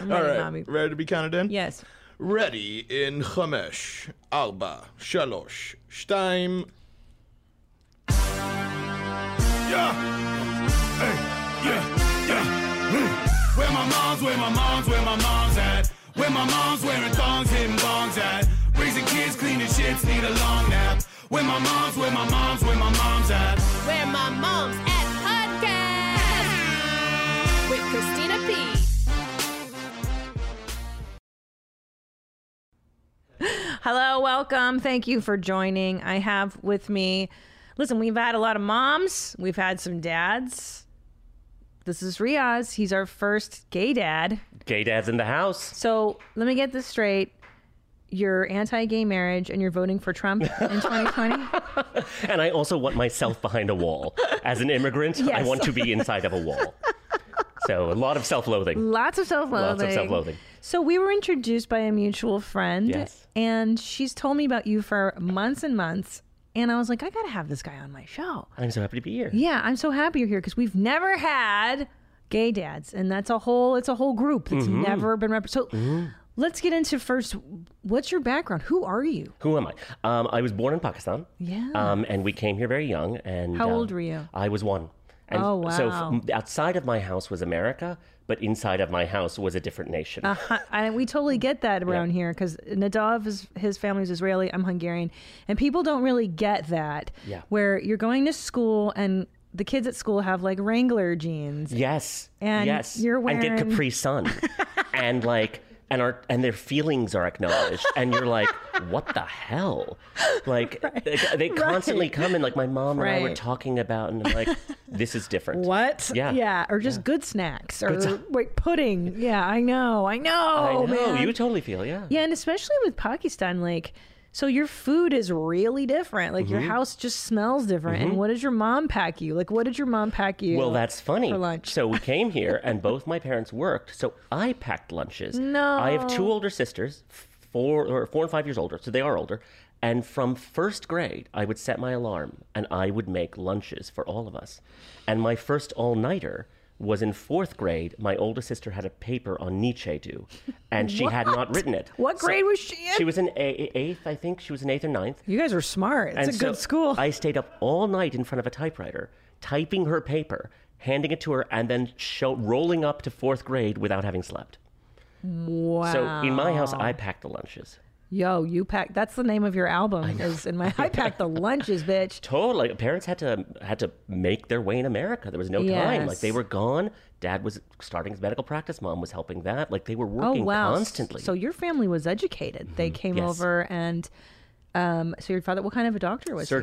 I'm All ready, right. Bobby. Ready to be counted in? Yes. Ready in Chamesh, Alba, Shalosh, Stein. Yeah! Hey, yeah, yeah. Mm. Where my mom's, where my mom's, where my mom's at? Where my mom's wearing thongs, hitting bongs at? Raising kids, cleaning shits, need a long nap. Where my mom's, where my mom's, where my mom's at? Where my mom's at podcast with Christina P. Hello, welcome. Thank you for joining. I have with me, listen, we've had a lot of moms, we've had some dads. This is Riaz. He's our first gay dad. Gay dad's in the house. So let me get this straight. You're anti gay marriage and you're voting for Trump in 2020? And I also want myself behind a wall. As an immigrant, I want to be inside of a wall. So a lot of self loathing. Lots of self loathing. Lots of self loathing. So we were introduced by a mutual friend. Yes. And she's told me about you for months and months. And I was like, I got to have this guy on my show. I'm so happy to be here. Yeah, I'm so happy you're here because we've never had gay dads, and that's a whole it's a whole group that's Mm-hmm. never been represented. So let's get into first. What's your background? Who are you? Who am I? Um, I was born in Pakistan. Yeah. Um, and we came here very young. And How uh, old were you? I was one. And Oh, So wow. f- outside of my house was America, but inside of my house was a different nation. Uh, and we totally get that around here because Nadav is his is Israeli. I'm Hungarian, and people don't really get that. Yeah. Where you're going to school and the kids at school have like Wrangler jeans. Yes. And yes. you're wearing. and get Capri Sun, and like and our and their feelings are acknowledged, and you're like, what the hell? Like they, they constantly come in. Like my mom and I were talking about, and I'm like, this is different. What? Yeah. Yeah. Or just good snacks or Good wait pudding. Yeah, I know. I know. I know man. you totally feel, yeah. Yeah, and especially with Pakistan, like, so your food is really different. Like, Mm-hmm. your house just smells different. And what does your mom pack you? Like, what did your mom pack you? Well, that's funny. For lunch. So we came here, and both my parents worked, so I packed lunches. No. I have two older sisters, four or four and five years older, so they are older. And from first grade, I would set my alarm, and I would make lunches for all of us. And my first all-nighter was in fourth grade. My older sister had a paper on Nietzsche due, and she had not written it. What grade was she in? She was in a- eighth, I think. She was in eighth or ninth. You guys are smart. It's And a so good school. I stayed up all night in front of a typewriter, typing her paper, handing it to her, and then show, rolling up to fourth grade without having slept. wow. So in my house, I packed the lunches. Yo, you pack. That's the name of your album. Is in my. I packed the lunches, bitch. Totally, parents had to had to make their way in America. There was no time. Like they were gone. Dad was starting his medical practice. Mom was helping that. Like they were working Oh wow. constantly. Mm-hmm. So your family was educated. They came Yes. over and. Um, so your father, what kind of a doctor was he?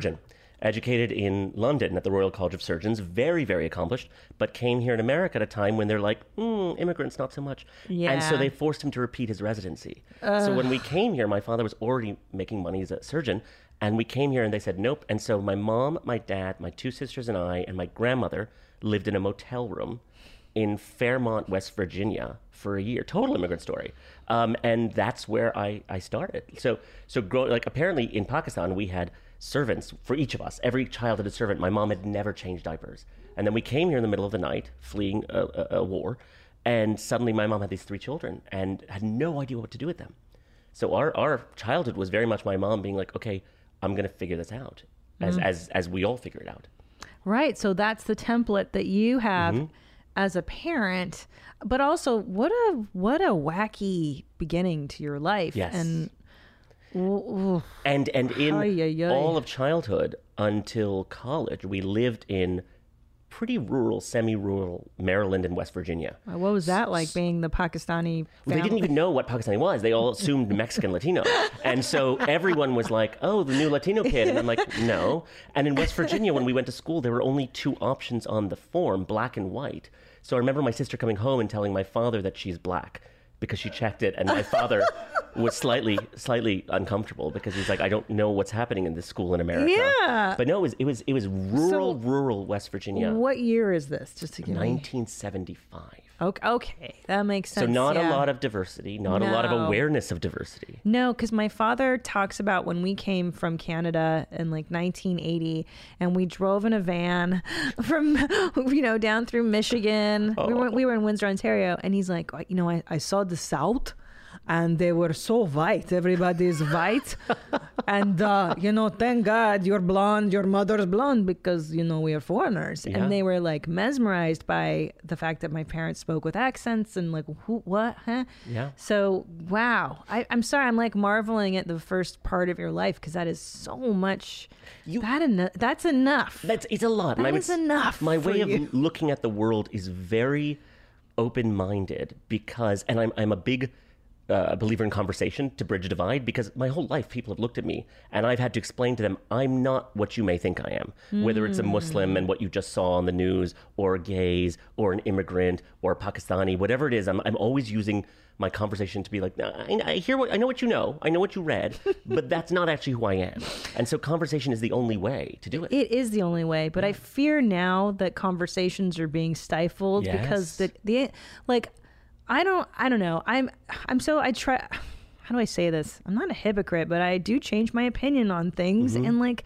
Educated in London at the Royal College of Surgeons, very, very accomplished, but came here in America at a time when they're like, mm, immigrants, not so much. Yeah. And so they forced him to repeat his residency. so when we came here, my father was already making money as a surgeon, and we came here and they said, nope. And so my mom, my dad, my two sisters, and I, and my grandmother lived in a motel room in Fairmont, West Virginia, for a year. Total immigrant story, um, and that's where I, I started. So so grow, like apparently in Pakistan we had servants for each of us. Every child had a servant. My mom had never changed diapers, and then we came here in the middle of the night, fleeing a, a, a war, and suddenly my mom had these three children and had no idea what to do with them. So our our childhood was very much my mom being like, okay, I'm going to figure this out, as as as we all figure it out. Right. So that's the template that you have Mm-hmm. as a parent. But also, what a what a wacky beginning to your life. Yes. And ooh, and and in Ay, ay, ay. all of childhood until college, we lived in pretty rural, semi-rural Maryland and West Virginia. Uh, what was that like being the Pakistani? They didn't even know what Pakistani was. They all assumed Mexican Latino. And so everyone was like, oh, the new Latino kid. And I'm like, no. And in West Virginia, when we went to school, there were only two options on the form, black and white. So I remember my sister coming home and telling my father that she's black because she checked it. And my father was slightly slightly uncomfortable because he's like, I don't know what's happening in this school in America. Yeah. But no, it was it was it was rural, rural West Virginia, What year is this? Just to give me. 1975. Okay, okay, that makes sense. So not yeah. a lot of diversity, not a lot of awareness of diversity. No, because my father talks about when we came from Canada in like 1980, and we drove in a van from you know down through Michigan. We oh. were we were in Windsor, Ontario, and he's like, oh, you know, I, I saw the South. And they were so white. Everybody is white. and, uh, you know, thank God you're blonde, your mother's blonde because, you know, we are foreigners. Yeah. And they were like mesmerized by the fact that my parents spoke with accents and like, who, what, huh? Yeah. So wow, I, I'm sorry, I'm like marveling at the first part of your life because that is so much. You- that eno- that's enough. That's it's a lot. That would is enough My way of looking at the world is very open-minded because, and I'm I'm a big uh, believer in conversation to bridge a divide because my whole life people have looked at me and I've had to explain to them I'm not what you may think I am. Whether it's a Muslim and what you just saw on the news, or a gays, or an immigrant, or Pakistani, whatever it is, I'm I'm always using my conversation to be like, I, I hear what I know what you know, I know what you read, but that's not actually who I am. And so conversation is the only way to do it. it is the only way, but I fear now that conversations are being stifled because the the like I don't I don't know. I'm I'm so I try how do I say this? I'm not a hypocrite, but I do change my opinion on things and like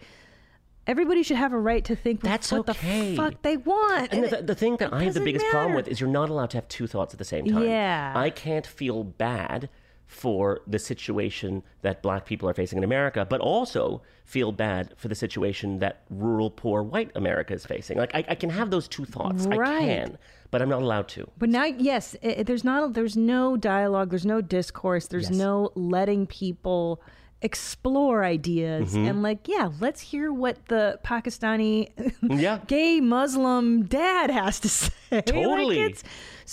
everybody should have a right to think Mm-hmm. That's what okay. the fuck they want. And And the, the thing that I have the biggest problem with is you're not allowed to have two thoughts at the same time. Yeah. I can't feel bad for the situation that black people are facing in America, but also feel bad for the situation that rural, poor, white America is facing. Like, I, I can have those two thoughts. I can, but I'm not allowed to. But now, yes, i i- there's not, there's no dialogue, there's no discourse, there's Yes. no letting people explore ideas Mm-hmm. and like, yeah, let's hear what the Pakistani Yeah. gay Muslim dad has to say. Like, Totally. it's-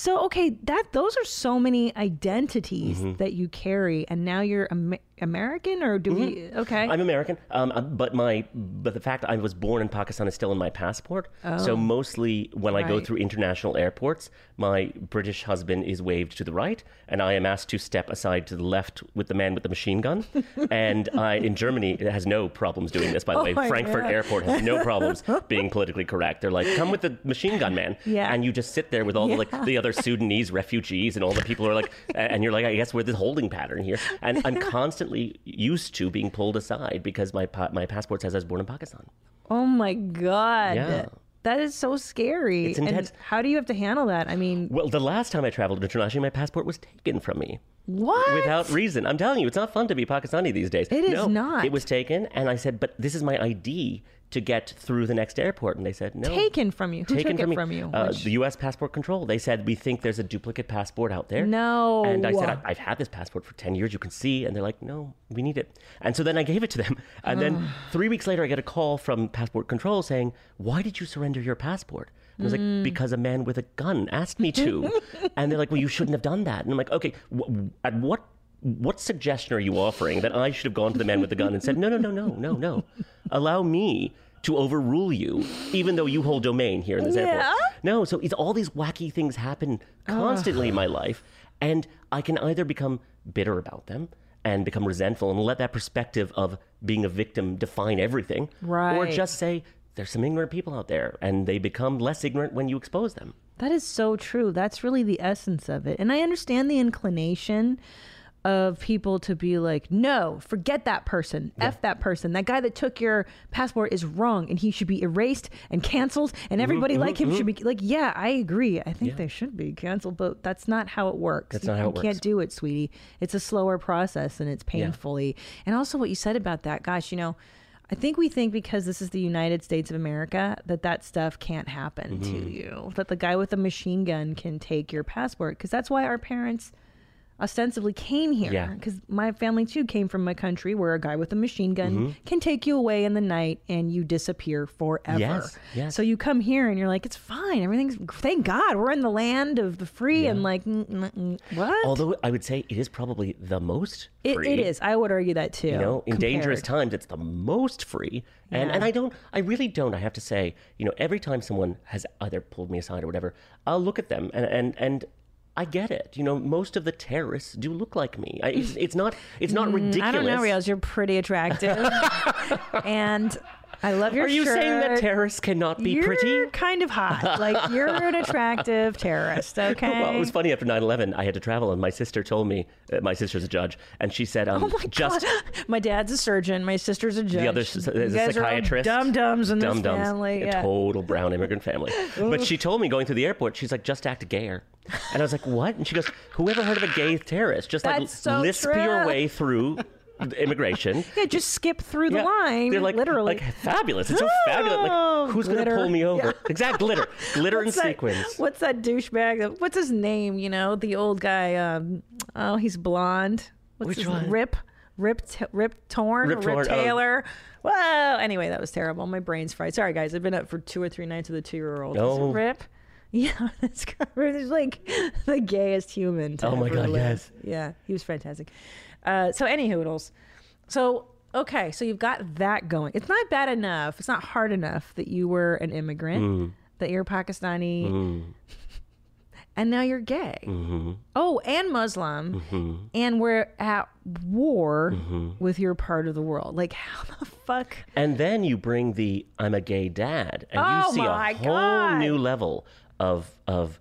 so okay, that those are so many identities Mm-hmm. that you carry, and now you're Am- American, or do we? Okay, I'm American, um, uh, but my but the fact I was born in Pakistan is still in my passport. So mostly when I go Oh. Through international airports, my British husband is waved to the right, and I am asked to step aside to the left with the man with the machine gun. and I in Germany it has no problems doing this. By the Oh way, Frankfurt God. Airport has no problems being politically correct. They're like, come with the machine gun man, Yeah. and you just sit there with all the like the other Sudanese refugees and all the people are like, and you're like, I guess we're the holding pattern here, and I'm constantly used to being pulled aside because my pa- my passport says I was born in Pakistan. oh my god, Yeah. that is so scary. It's and intense. how do you have to handle that? I mean, Well, the last time I traveled internationally, my passport was taken from me. what? Without reason. I'm telling you, it's not fun to be Pakistani these days. It is no, not. It was taken, and I said, but this is my ID to get through the next airport. And they said, no. taken from you. Who taken took from it me. from you? Uh, Which- the U.S. Passport Control. They said we think there's a duplicate passport out there. No. And I said I, I've had this passport for ten years. You can see, and they're like, no, we need it. And so then I gave it to them. And then three weeks later, I get a call from Passport Control saying, "Why did you surrender your passport?" I was Mm. like, "Because a man with a gun asked me to." and they're like, "Well, you shouldn't have done that." And I'm like, "Okay, wh- at what?" What suggestion are you offering that I should have gone to the man with the gun and said, no, no, no, no, no, no. Allow me to overrule you, even though you hold domain here in this Yeah? airport. No, so it's all these wacky things happen constantly in my life, and I can either become bitter about them and become resentful and let that perspective of being a victim define everything, right. or just say there's some ignorant people out there, and they become less ignorant when you expose them. That is so true. That's really the essence of it. And I understand the inclination of people to be like, no, forget that person. F that person. That guy that took your passport is wrong and he should be erased and canceled and mm-hmm, everybody mm-hmm, like him should be mm-hmm. like, yeah, I agree. I think they should be canceled, but that's not how it works. That's not how you it works. can't do it, sweetie. It's a slower process and it's painfully. And also what you said about that, gosh, you know, I think we think because this is the United States of America that that stuff can't happen Mm-hmm. to you. That the guy with a machine gun can take your passport because that's why our parents ostensibly came here. Yeah. Because my family too came from a country where a guy with a machine gun Mm-hmm. can take you away in the night and you disappear forever. Yes, yes. So you come here and you're like, it's fine. Everything's thank God we're in the land of the free and like mm, mm, mm, what? Although I would say it is probably the most it, it is. I would argue that too. You know, in dangerous times, it's the most free. And Yeah. and I don't, I really don't. I have to say, you know, every time someone has either pulled me aside or whatever, I'll look at them and and and I get it. You know, most of the terrorists do look like me. I, it's, it's not. It's not ridiculous. Mm, I don't know, Riaz. You're pretty attractive, and I love your Are you shirt. saying that terrorists cannot be pretty? you're pretty? kind of hot. Like you're an attractive terrorist. Okay. Well, it was funny after 9/11. I had to travel, and my sister told me. Uh, my sister's a judge, and she said, um, Oh my "Just God. My dad's a surgeon. My sister's a judge. the other is a psychiatrist. Dum dums in this Dum-dums. family. A total brown immigrant family. but she told me going through the airport, she's like, just act gayer. And I was like, what? And she goes, whoever heard of a gay terrorist? Just like so lisp true. your way through immigration. Yeah, just skip through the Yeah. line. They're like, literally. like fabulous. It's so fabulous. Oh, Like, who's going to pull me over? Yeah. Exact glitter, glitter and that- sequins. What's that douchebag? What's his name? You know, the old guy. Um, oh, he's blonde. What's Which his one? Rip, Rip, T- Rip Torn, Rip Rip Torn, oh. Taylor. Whoa. Anyway, that was terrible. My brain's fried. Sorry, guys. I've been up for two or three nights with a two-year-old. Oh. Rip. Yeah, that's He's like the gayest human. Oh my God, live. yes. Yeah, he was fantastic. Uh, so, any hoodles. So, okay, so you've got that going. It's not bad enough. It's not hard enough that you were an immigrant, Mm. that you're Pakistani, and now you're gay. Mm-hmm. Oh, and Muslim, and we're at war with your part of the world. Like, how the fuck? And then you bring the I'm a gay dad, and Oh you see a whole God. new level of of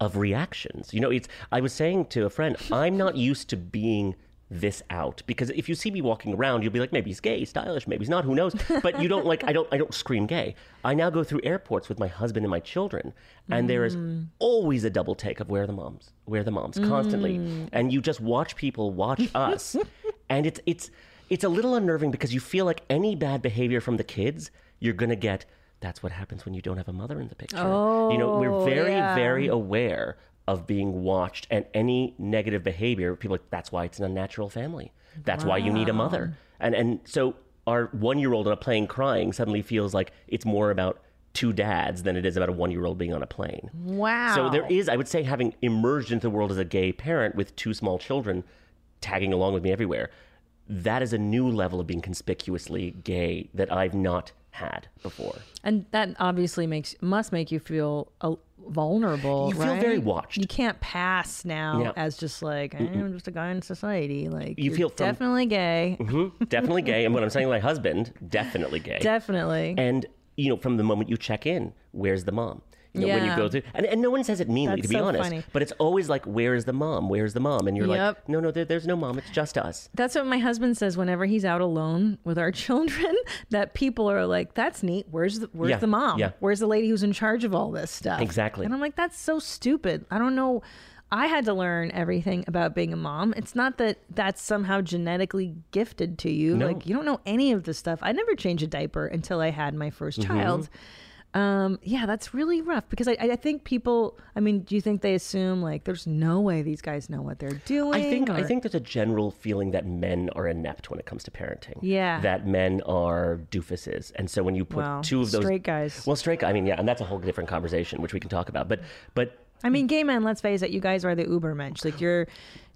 of reactions. You know, it's I was saying to a friend, I'm not used to being this out because if you see me walking around you'll be like maybe he's gay stylish maybe he's not who knows but you don't like i don't i don't scream gay i now go through airports with my husband and my children and there is Mm. always a double take of where are the moms where are the moms constantly Mm. and you just watch people watch us and it's it's it's a little unnerving because you feel like any bad behavior from the kids you're gonna get that's what happens when you don't have a mother in the picture Oh, you know we're Oh, very yeah. very aware of being watched and any negative behavior people are like that's why it's an unnatural family. That's why you need a mother. And and so our one year old on a plane crying suddenly feels like it's more about two dads than it is about a one year old being on a plane. Wow. so there is i would say having emerged into the world as a gay parent with two small children tagging along with me everywhere that is a new level of being conspicuously gay that i've not had before And that obviously makes must make you feel uh, vulnerable. You feel right? very watched. You can't pass now Yeah. as just like I'm just a guy in society. Like You you're feel from- definitely gay. Mhm. definitely gay and when i'm saying my husband definitely gay Definitely. And you know, from the moment you check in, where's the mom? You know, when you Yeah. go through, and, and no one says it meanly, That's to be so honest. funny. But it's always like, "Where's the mom? Where's the mom?" And you're like, "No, no, there, there's no mom. It's just us." That's what my husband says whenever he's out alone with our children. That people are like, "That's neat. Where's the Where's Yeah, the mom? yeah. Where's the lady who's in charge of all this stuff?" Exactly. And I'm like, "That's so stupid. I don't know." I had to learn everything about being a mom. It's not that that's somehow genetically gifted to you. No. Like you don't know any of this stuff. I never changed a diaper until I had my 1st Mm-hmm. child. Um, yeah, that's really rough because I, I think people. I mean, do you think they assume like there's no way these guys know what they're doing? I think I think there's a general feeling that men are inept when it comes to parenting. Yeah. that men are doofuses, and so when you put Well, two of those straight guys. well, straight. I mean, yeah, and that's a whole different conversation, which we can talk about. But but I mean, gay men. Let's face it. You guys are the uber Ubermensch. Like you're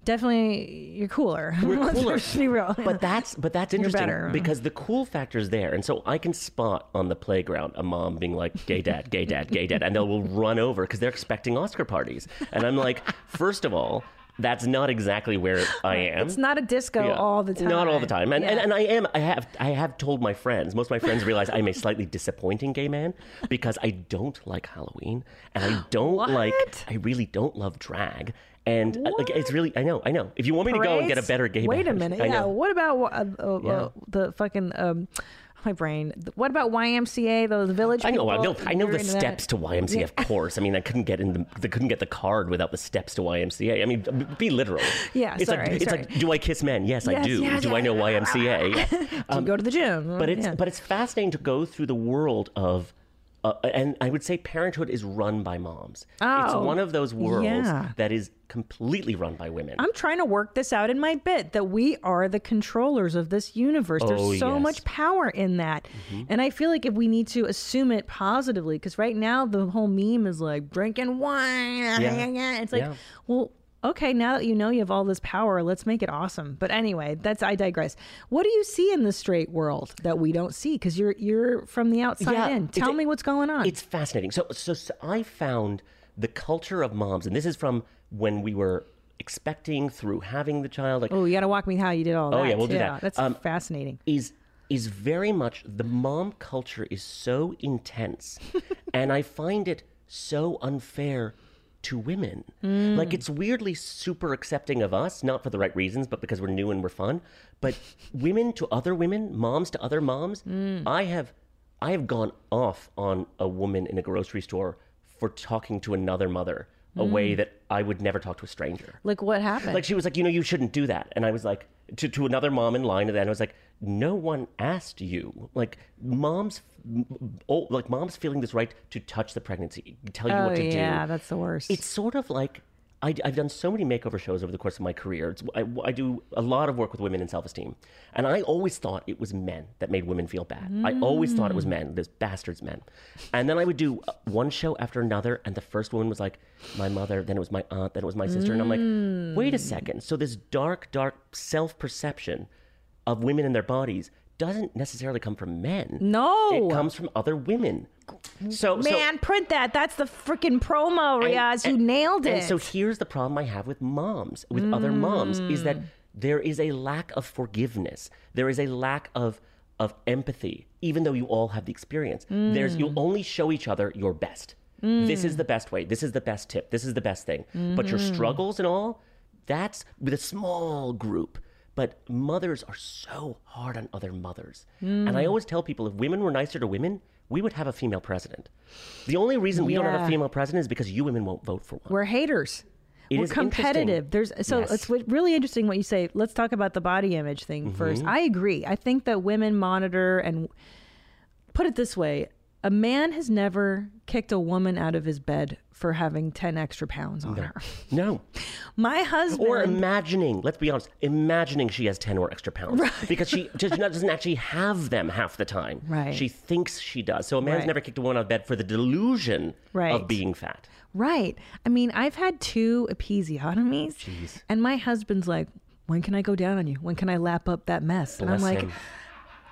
definitely you're cooler. We're Let's cooler. be real. But that's but that's interesting better. because the cool factor is there, and so I can spot on the playground a mom being like, "Gay dad, gay dad, gay dad," and they will run over because they're expecting Oscar parties, and I'm like, first of all. That's not exactly where I am. it's not a disco Yeah. all the time. Not all the time. And, and Yeah. and I am I have I have told my friends, most of my friends realize I'm a slightly disappointing gay man because I don't like Halloween and I don't like I really don't love drag. And uh, like it's really I know, I know. If you want me to go and get a better gay Wait a minute. I Yeah. know. What about uh, uh, Yeah. uh, the fucking um, my brain? What about YMCA? The, the village. I know, I know. I know the into that? steps to YMCA, of course. I mean, I couldn't get in the, they couldn't get the card without the steps to YMCA. I mean, be literal. Yeah, it's sorry, like it's sorry. like, do I kiss men? Yes, I Yes, do. yes, do I know YMCA? Do you go to the gym? but it's Yeah. but it's fascinating to go through the world of uh, and I would say parenthood is run by moms. Oh, it's one of those worlds yeah. that is completely run by women. I'm trying to work this out in my bit that we are the controllers of this universe. There's Oh, so yes. much power in that. Mm-hmm. And I feel like if we need to assume it positively, because right now the whole meme is like drinking wine. Yeah. It's like, Yeah. well, okay, now that you know you have all this power, let's make it awesome. But anyway, that's I digress. What do you see in the straight world that we don't see? Because you're you're from the outside Yeah, in. Tell me what's going on. It's fascinating. So, so, so I found the culture of moms, and this is from when we were expecting through having the child, like Oh, you got to walk me how you did all that. Oh, yeah, we'll do too. that. That's Um, fascinating. is is very much the mom culture is so intense and i find it so unfair to women. Mm. Like it's weirdly super accepting of us not for the right reasons but because we're new and we're fun but women to other women moms to other moms mm. i have i have gone off on a woman in a grocery store for talking to another mother a mm. way that i would never talk to a stranger. Like what happened? like she was like, you know, you shouldn't do that. And I was like, to, to another mom in line, and then I was like, no one asked you. Like moms, oh, like moms feeling this right to touch the pregnancy, tell you oh what to yeah, do. Yeah, that's the worst. It's sort of like I, have done so many makeover shows over the course of my career. It's, I, I do a lot of work with women in self esteem. And I always thought it was men that made women feel bad. I always thought it was men, those bastards men. And then I would do uh, one show after another. And the first woman was like, my mother, then it was my aunt, then it was my sister. And I'm like, wait a second. So this dark, dark self perception of women and their bodies doesn't necessarily come from men. No. It comes from other women. So, so Man, print that. That's the freaking promo, Riaz. you nailed it. and so here's the problem I have with moms, with other moms, is that Mm. there is a lack of forgiveness. There is a lack of of empathy, even though you all have the experience. There's you'll Mm. only show each other your best. This is the best way. This is the best tip. This is the best thing. But your Mm-hmm. struggles and all, that's with a small group. But mothers are so hard on other mothers. And Mm. I always tell people if women were nicer to women, we would have a female president. The only reason we don't have a female president is because you women won't vote for one. We're haters. It We're competitive. There's so Yes. it's really interesting what you say. Let's talk about the body image thing Mm-hmm. first. I agree. I think that women monitor and put it this way: a man has never kicked a woman out of his bed for having ten extra pounds on her. No. My husband. Or imagining, let's be honest, imagining she has 10 or extra pounds. Because she just doesn't actually have them half the time. Right. She thinks she does. So a man's Right. never kicked a woman out of bed for the delusion Right. of being fat. Right. I mean, I've had two episiotomies, and my husband's like, "When can I go down on you? When can I lap up that mess?" and I'm like, him.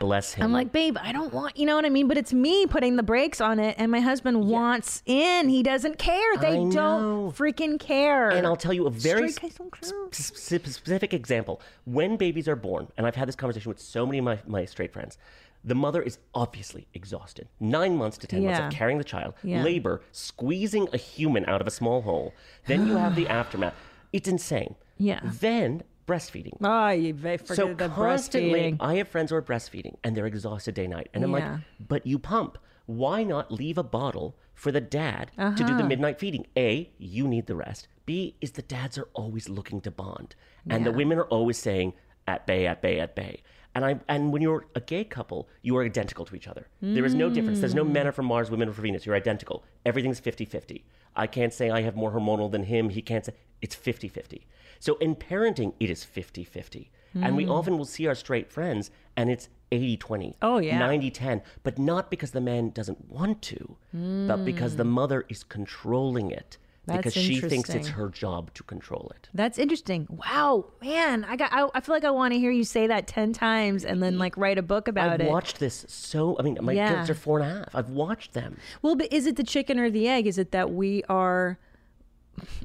Bless him. I'm like, babe, I don't want, you know what I mean? But it's me putting the brakes on it, and my husband wants in. He doesn't care. They I don't know. freaking care. And I'll tell you a very Straight guys don't care. sp- sp- specific example. When babies are born, and I've had this conversation with so many of my, my straight friends, the mother is obviously exhausted. Nine months to 10 months of carrying the child, Yeah. labor, squeezing a human out of a small hole. Then you have the aftermath. It's insane. Yeah. Then breastfeeding. Oh, they forget So the constantly, breastfeeding. I have friends who are breastfeeding and they're exhausted day and night, and I'm Yeah. like, but you pump. Why not leave a bottle for the dad to Uh-huh. do the midnight feeding? A, you need the rest. B, is the dads are always looking to bond, and the women are always saying at bay, at bay, at bay. And I and when you're a gay couple, you are identical to each other. There is no difference. There's no men are from Mars, women are from Venus. You're identical. Everything's 50-50. I can't say I have more hormonal than him. He can't say it's 50-50. So in parenting, it is 50-50. And we hmm. often will see our straight friends and it's 80-20. Oh, yeah. 90-10. But not because the man doesn't want to, but because the hmm. mother is controlling it. That's because she thinks it's her job to control it. That's interesting. Wow, man, I got. I, I feel like I want to hear you say that ten times and then like write a book about it. I've it. watched this so. I mean, my Yeah. kids are four and a half. I've watched them. Well, but is it the chicken or the egg? Is it that we are,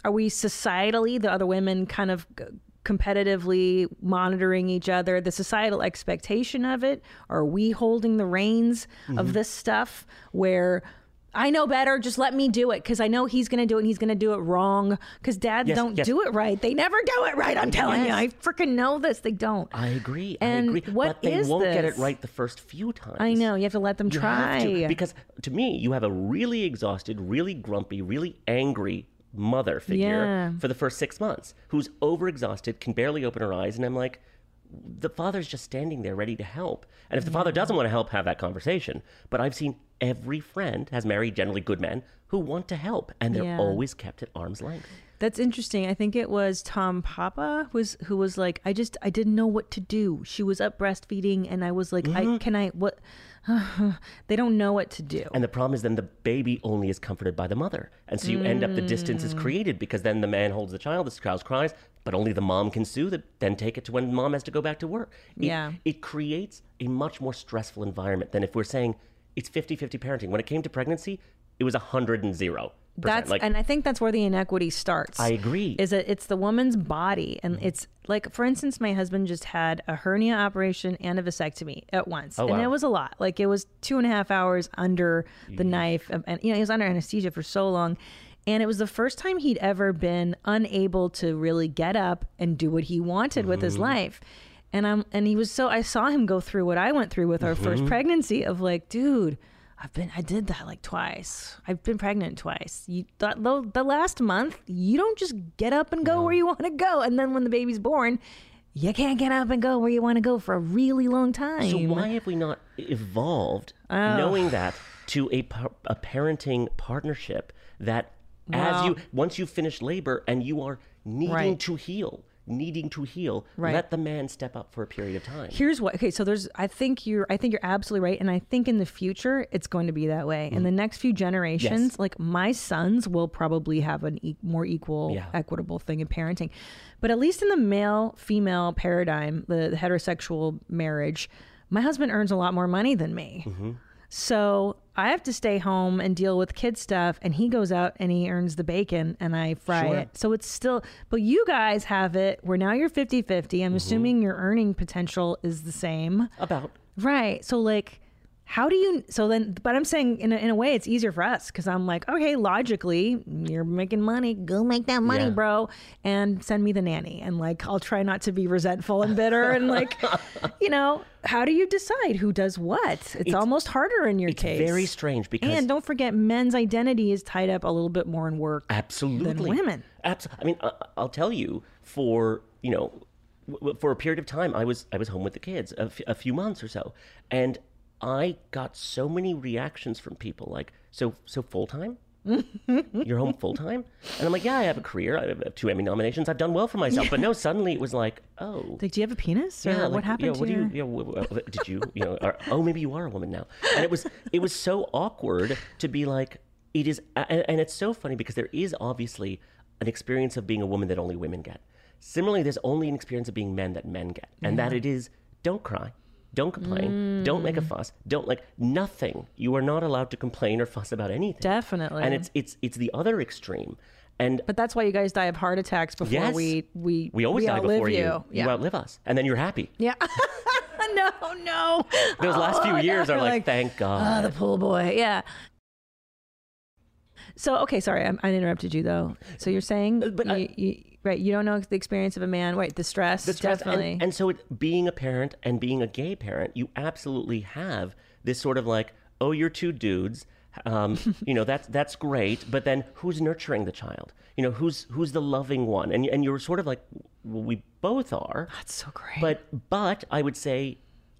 are we societally, the other women kind of competitively monitoring each other, the societal expectation of it? Are we holding the reins Mm-hmm. of this stuff where I know better, just let me do it because I know he's going to do it and he's going to do it wrong because dads Yes, don't yes. do it right. They never do it right. I'm telling you. I freaking know this. They don't. I agree. And I agree. what but they won't get it right the first few times. I know. You have to let them You try. to, because to me, you have a really exhausted, really grumpy, really angry mother figure Yeah. for the first six months who's overexhausted, can barely open her eyes, and I'm like, the father's just standing there ready to help. And if the father doesn't want to help, have that conversation. But I've seen every friend has married generally good men who want to help, and they're Yeah. always kept at arm's length. That's interesting. I think it was Tom Papa was who was like, I just I didn't know what to do. She was up breastfeeding, and I was like, Mm-hmm. I can I what? they don't know what to do. And the problem is then the baby only is comforted by the mother. And so you end up the distance is created because then the man holds the child, the child cries, but only the mom can soothe it, then take it to when mom has to go back to work. It, Yeah. It creates a much more stressful environment than if we're saying it's 50 50 parenting. When it came to pregnancy, it was 100 and zero. That's like, and I think that's where the inequity starts. I agree. Is that it's the woman's body, and Mm-hmm. it's like, for instance, my husband just had a hernia operation and a vasectomy at once, Oh, and wow. it was a lot. Like it was two and a half hours under the knife, and you know he was under anesthesia for so long. And it was the first time he'd ever been unable to really get up and do what he wanted with Mm-hmm. his life. And I'm and he was so I saw him go through what I went through with our first Mm-hmm. pregnancy of like, dude, I've been I did that like twice. I've been pregnant twice. You the, the, the last month, you don't just get up and go where you want to go and then when the baby's born, you can't get up and go where you want to go for a really long time. So why have we not evolved oh. knowing that to a a parenting partnership that as you once you finish labor and you are needing Right. to heal, needing to heal, Right. let the man step up for a period of time. Here's what. Okay, so there's. I think you're. I think you're absolutely right, and I think in the future it's going to be that way. In the next few generations, Mm. Yes. like my sons will probably have an e- more equal, Yeah. equitable thing in parenting. But at least in the male female paradigm, the, the heterosexual marriage, my husband earns a lot more money than me. Mm-hmm. So I have to stay home and deal with kid stuff, and he goes out and he earns the bacon, and I fry Sure. it. So it's still, but you guys have it where now you're 50 50. Mm-hmm. I'm assuming your earning potential is the same. About Right. So, like, how do you, so then, but I'm saying in a, in a way it's easier for us because I'm like, okay, logically, you're making money. Go make that money, Yeah. bro. And send me the nanny. And like, I'll try not to be resentful and bitter. and like, you know, how do you decide who does what? It's, almost harder in your it's case. very strange because And don't forget, men's identity is tied up a little bit more in work. absolutely women. absolutely I mean, I, I'll tell you for you know, for a period of time, I was I was home with the kids a, f- a few months or so, and I got so many reactions from people like, so so full time. You're home full time, and I'm like, yeah, I have a career. I have two Emmy nominations. I've done well for myself. But no, suddenly it was like, oh, Like, do you have a penis? Or yeah, what happened yeah, to what your... do you? Yeah, did you? You know? Or, oh, maybe you are a woman now. And it was it was so awkward to be like it is, and, and it's so funny because there is obviously an experience of being a woman that only women get. Similarly, there's only an experience of being men that men get, and that it is don't cry. Don't complain. Don't make a Mm. fuss. Don't like nothing. You are not allowed to complain or fuss about anything. Definitely. And it's it's it's the other extreme. And But that's why you guys die of heart attacks before yes, we we we always die outlive before you. you. You outlive us, and then you're happy. Yeah. no, no. Those last few Oh, years are like, Like, thank God. Oh, the pool boy. Yeah. So okay, sorry, I, I interrupted you though. So you're saying, but you, I- you, right? You don't know the experience of a man. right the stress, The stress- definitely. And, and so, it, being a parent and being a gay parent, you absolutely have this sort of like, oh, you're two dudes. Um, you know that's that's great, but then who's nurturing the child? You know who's who's the loving one? And and you're sort of like, well, we both are. That's so great. But but I would say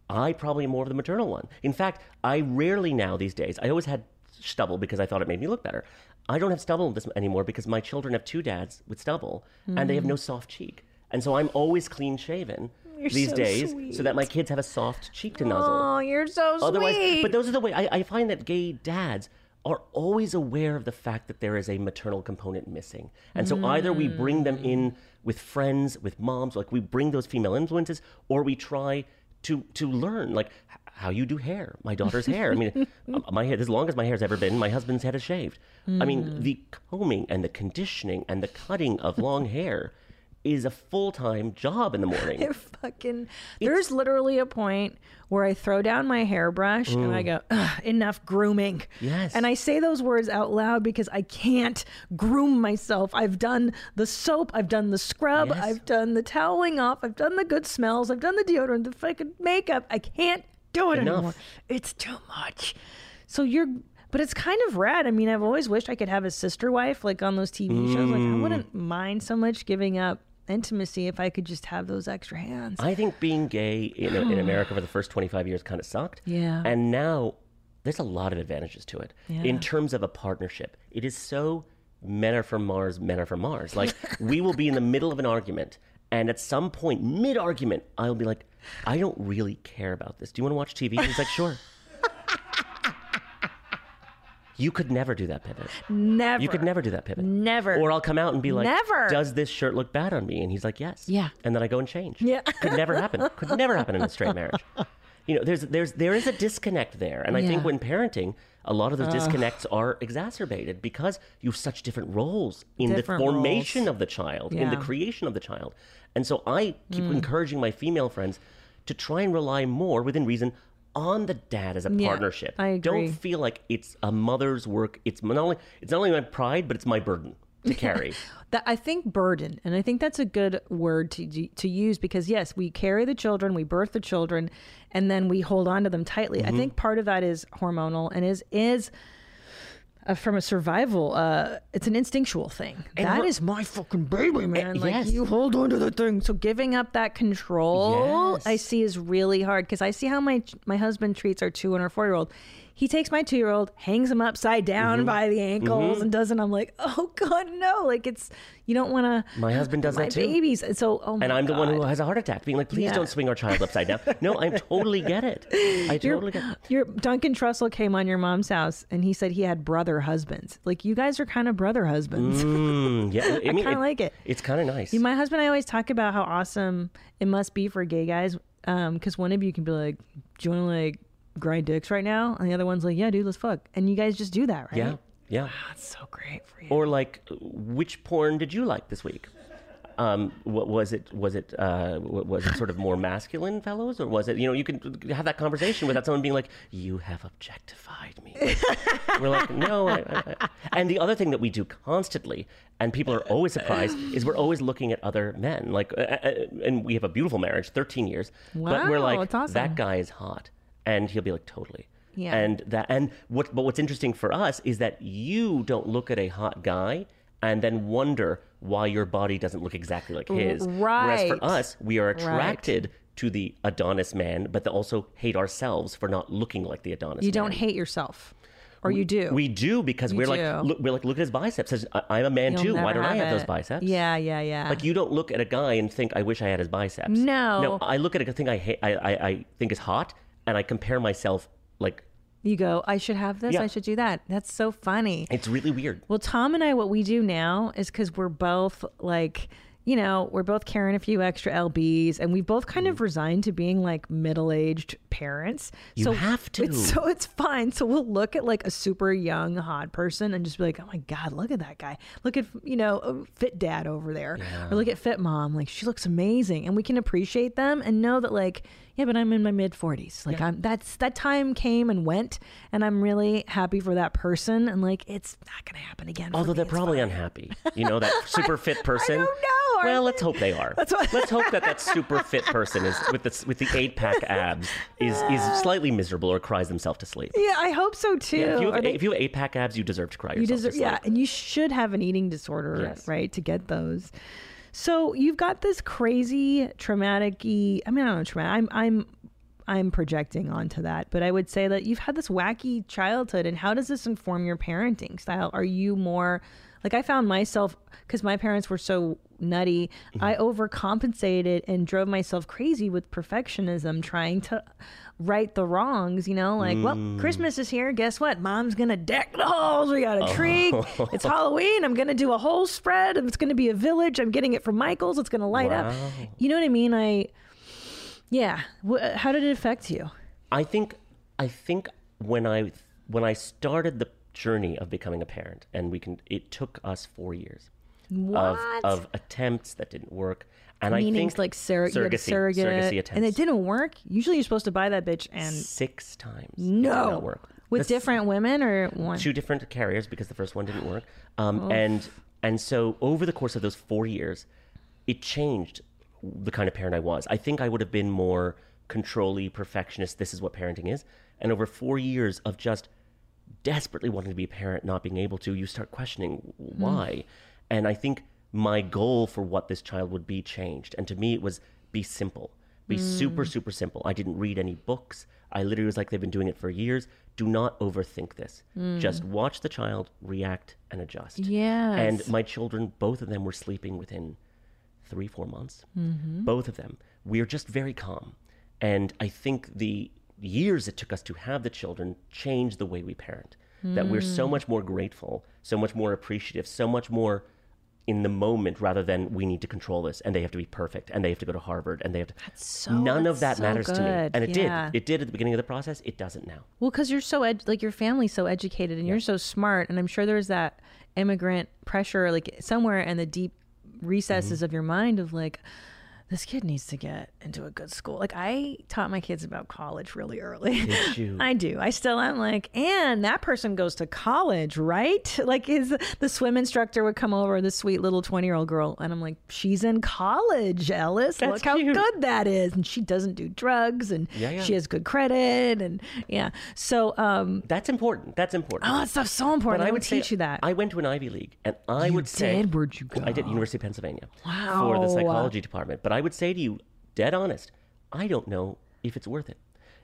I probably am more of the maternal one. In fact, I rarely now these days. I always had stubble because I thought it made me look better. I don't have stubble this anymore because my children have two dads with stubble and they have hmm. no soft cheek. And so I'm always clean shaven You're these so days so that my kids have a soft cheek to nuzzle. oh, you're so Otherwise, sweet. but those are the way I, I find that gay dads are always aware of the fact that there is a maternal component missing. And so either we bring them in hmm. with friends, with moms, like we bring those female influences, or we try to to learn like how you do hair. My daughter's hair. I mean, uh, my hair as long as my hair's ever been, my husband's head is shaved. I mean, the combing and the conditioning and the cutting of long hair is a full time job in the morning. It fucking. There's literally a point where I throw down my hairbrush and I go, "Ugh, enough grooming. Yes. And I say those words out loud because I can't groom myself. I've done the soap, I've done the scrub, Yes. I've done the toweling off, I've done the good smells, I've done the deodorant, the fucking makeup. I can't do it Enough. anymore. It's too much. So you're. But it's kind of rad. I mean, I've always wished I could have a sister wife like on those TV shows. Like, I mm. wouldn't mind so much giving up intimacy if I could just have those extra hands. I think being gay in, in America for the first 25 years kind of sucked. Yeah. And now there's a lot of advantages to it Yeah. in terms of a partnership. It is so men are from Mars, men are from Mars. Like we will be in the middle of an argument. And at some point, mid argument, I'll be like, I don't really care about this. Do you want to watch TV? He's like, sure. You could never do that pivot. Never. You could never do that pivot. Never. Or I'll come out and be like, Never. Does this shirt look bad on me? And he's like, Yes. Yeah. And then I go and change. Yeah. Could never happen. Could never happen in a straight marriage. You know, there's there's there is a disconnect there, and I think when parenting, a lot of those disconnects are exacerbated because you have such different roles in Different the formation roles. of the child, in the Mm. creation of the child, and so I keep encouraging my female friends to try and rely more, within reason, on the dad as a Yeah, partnership. I agree. Don't feel like it's a mother's work. It's not only it's not only my pride, but it's my burden to carry. that I think burden, and I think that's a good word to to use because yes, we carry the children, we birth the children, and then we hold on to them tightly. Mm-hmm. I think part of that is hormonal and is is. Uh, from a survival, uh, it's an instinctual thing. That is my fucking baby, man. Like yes. you hold on to the thing. So giving up that control, Yes. I see is really hard because I see how my my husband treats our two and our four year old. He takes my two year old, hangs him upside down Mm-hmm. by the ankles, and doesn't. I'm like, oh god, no! Like it's you don't want to. My husband does that too. babies. And So oh my And I'm the one who has a heart attack, being like, please Yeah. don't swing our child upside down. No, I totally get it. I Your, totally get it. your Duncan Trussell came on your mom's house and he said he had brother husbands. Like you guys are kind of brother husbands. Mm, yeah, I, mean, kinda like it. It's kind of nice. My husband and I always talk about how awesome it must be for gay guys because one of you can be like, "Do you want to like grind dicks right now?" And the other one's like, "Yeah, dude, let's fuck." And you guys just do that, right? yeah, yeah. that's so great for you. Or like, which porn did you like this week? Um, what was it? Was it uh, was it sort of more masculine fellows, or was it? You know, you can have that conversation without someone being like, "You have objectified me." Like, we're like, no. I, I, I-" And the other thing that we do constantly, and people are always surprised, is we're always looking at other men. Like, uh, uh, and we have a beautiful marriage, thirteen years, but we're Wow, like, awesome. that guy is hot, and he'll be like, totally. Yeah. And that and what but what's interesting for us is that you don't look at a hot guy and then wonder why your body doesn't look exactly like his. right Whereas for us, we are attracted to the Adonis man, but they also hate ourselves for not looking like the Adonis you man. don't hate yourself, or you do. We do because You we're do. like look, we're like look at his biceps. Says, "I- I'm a man You'll too. Why don't I have those biceps? Yeah, yeah, yeah. Like you don't look at a guy and think, "I wish I had his biceps." No. no. I look at a thing I hate, I, I, I think is hot, and I compare myself. Like you go, I should have this. Yeah. I should do that. That's so funny. it's really weird. Well, Tom and I, what we do now is because we're both like, you know, we're both carrying a few extra lbs, and we both kind of mm. resigned to being like middle-aged parents. You so have to. It's, so it's fine. So we'll look at like a super young hot person and just be like, oh my god, look at that guy. Look at you know, fit dad over there, or look at fit mom. Like she looks amazing, and we can appreciate them and know that like. Yeah, but I'm in my mid 40s. Like I'm that's that time came and went and I'm really happy for that person and like it's not going to happen again. Although me. they're probably fine. unhappy. You know, that super fit person. don't know. Well, let's hope they are. what- Let's hope that that super fit person is with the with the eight pack abs is is slightly miserable or cries themselves to sleep. Yeah, I hope so too. Yeah, if you have, they- if you have eight pack abs, you deserve to cry you yourself deserve, yeah, and you should have an eating disorder, Yes. right, to get those. So you've got this crazy traumatic I mean, I don't know, traumatic. I'm I'm I'm projecting onto that, but I would say that you've had this wacky childhood and how does this inform your parenting style? Are you more like I found myself cuz my parents were so nutty, mm-hmm. I overcompensated and drove myself crazy with perfectionism trying to right the wrongs, you know, like, well, mm. Christmas is here. Guess what? Mom's going to deck the halls. We got a tree. Oh. It's Halloween. I'm going to do a whole spread. It's going to be a village. I'm getting it from Michael's. It's going to light up. You know what I mean? I, yeah. How did it affect you? I think I think when I when I started the journey of becoming a parent, and we can it took us four years of of attempts that didn't work, and I Meanings think like surrog- you had a surrogacy, surrogate, surrogacy attempts and it didn't work. Usually, you're supposed to buy that bitch and six times. It did no not work. with That's- different women or one. two different carriers because the first one didn't work. Um, Oh. And and so over the course of those four years, it changed the kind of parent I was. I think I would have been more controlly perfectionist. This is what parenting is. And over four years of just desperately wanting to be a parent, not being able to, you start questioning mm. why. And I think my goal for what this child would be changed. And to me, it was be simple, be mm. super, super simple. I didn't read any books. I literally was like, they've been doing it for years. Do not overthink this. Mm. Just watch the child, react, and adjust. Yes. And my children, both of them were sleeping within three, four months. Mm-hmm. Both of them. We're just very calm. And I think the years it took us to have the children change the way we parent. That we're so hmm. much more grateful, so much more appreciative, so much more in the moment rather than we need to control this and they have to be perfect and they have to go to Harvard and they have to. so- None of that so matters to me. And it Yeah. did. It did at the beginning of the process. It doesn't now. Well, because you're so ed- like your family's so educated and you're so smart, and I'm sure there's that immigrant pressure, like somewhere in the deep recesses mm-hmm. of your mind, of like, this kid needs to get into a good school. Like I taught my kids about college really early. Did you? I do. I still am like, and that person goes to college, right? Like his the swim instructor would come over, this sweet little twenty year old girl, and I'm like, she's in college, Ellis. That's Look how cute. good that is, and she doesn't do drugs, and Yeah, yeah. she has good credit, and yeah. So um, That's important. That's important. oh, that stuff's so important. But I I would teach you that. I went to an Ivy League, and I You would say? Where'd you go? I did? University of Pennsylvania for the psychology department. But I would say to you, dead honest, I don't know if it's worth it.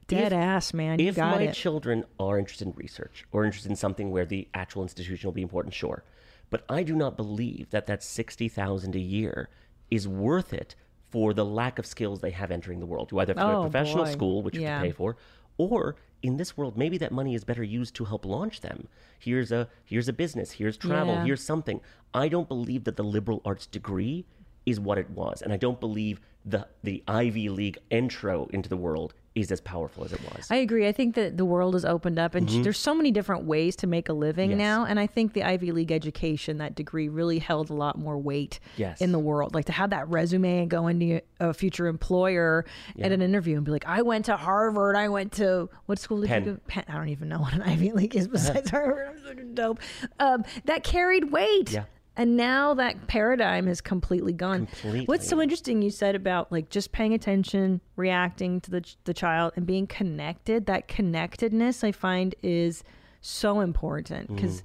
Dead If- ass, man. You if got my it. children are interested in research or interested in something where the actual institution will be important, sure. But I do not believe that that sixty thousand a year is worth it for the lack of skills they have entering the world. You either have to go to Oh, a professional boy. school, which you Yeah. have to pay for, or in this world, maybe that money is better used to help launch them. Here's a here's a business, here's travel, Yeah. here's something. I don't believe that the liberal arts degree is what it was, and I don't believe the the Ivy League intro into the world is as powerful as it was. I agree. I think that the world has opened up, and there's so many different ways to make a living Mm-hmm. Yes. now. And I think the Ivy League education, that degree, really held a lot more weight Yes. in the world. Like to have that resume and go into a future employer at an interview and be like, "I went to Harvard. I went to what school did Penn. you go? Penn. I don't even know what an Ivy League is besides Harvard. I'm so dope. Um, that carried weight. Yeah. And now that paradigm has completely gone. What's so interesting you said about like just paying attention, reacting to the the child, and being connected. That connectedness I find is so important mm-hmm. because.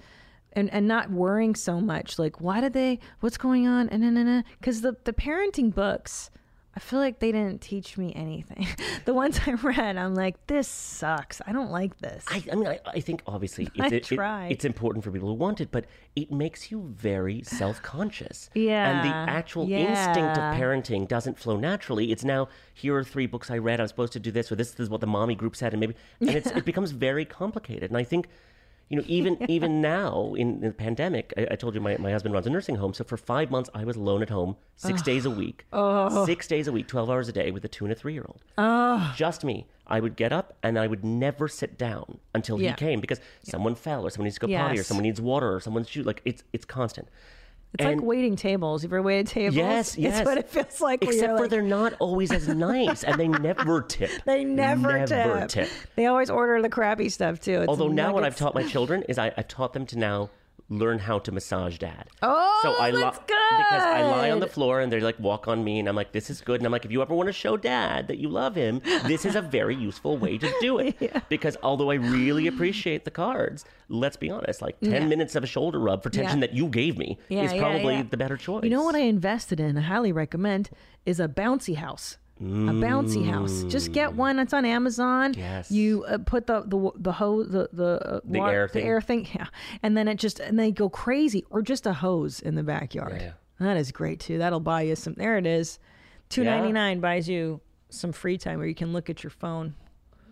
And, and not worrying so much like why did they what's going on and and and because the, the parenting books I feel like they didn't teach me anything. the ones I read, I'm like, this sucks. I don't like this. I, I mean, I, I think obviously I it's, it- it- it's important for people who want it, but it makes you very self conscious. yeah. And the actual instinct of parenting doesn't flow naturally. It's now, here are three books I read. I'm supposed to do this, or this is what the mommy group said. And maybe, and it's, it becomes very complicated. And I think, you know, even even now in the pandemic, I, I told you my, my husband runs a nursing home. So for five months, I was alone at home, six days a week, oh. six days a week, 12 hours a day with a two and a three year old. Just me. I would get up and I would never sit down until Yeah. he came because someone fell or someone needs to go potty or someone needs water or someone's shoe. Like it's it's constant. It's like waiting tables. You've ever waited tables? Yes, yes. It's what it feels like. Except for like- they're not always as nice and they never tip. They never, never tip. tip. They always order the crappy stuff too. It's Although now what I've taught my children is I, I've taught them to now learn how to massage dad. Oh, so I li- that's because I lie on the floor and they're like walk on me and I'm like this is good and I'm like if you ever want to show dad that you love him this is a very useful way to do it because although I really appreciate the cards let's be honest like 10 Yeah. minutes of a shoulder rub for tension Yeah. that you gave me Yeah, is yeah, probably yeah. the better choice. You know what I invested in? I highly recommend is a bouncy house. A bouncy house. Just get one. That's on Amazon. Yes. You uh, put the the the hose the the, uh, The wa- air the thing. air thing. Yeah. And then it just and they go crazy or just a hose in the backyard. Yeah, yeah. That is great too. That'll buy you some. There it is. Two ninety nine buys you some free time where you can look at your phone.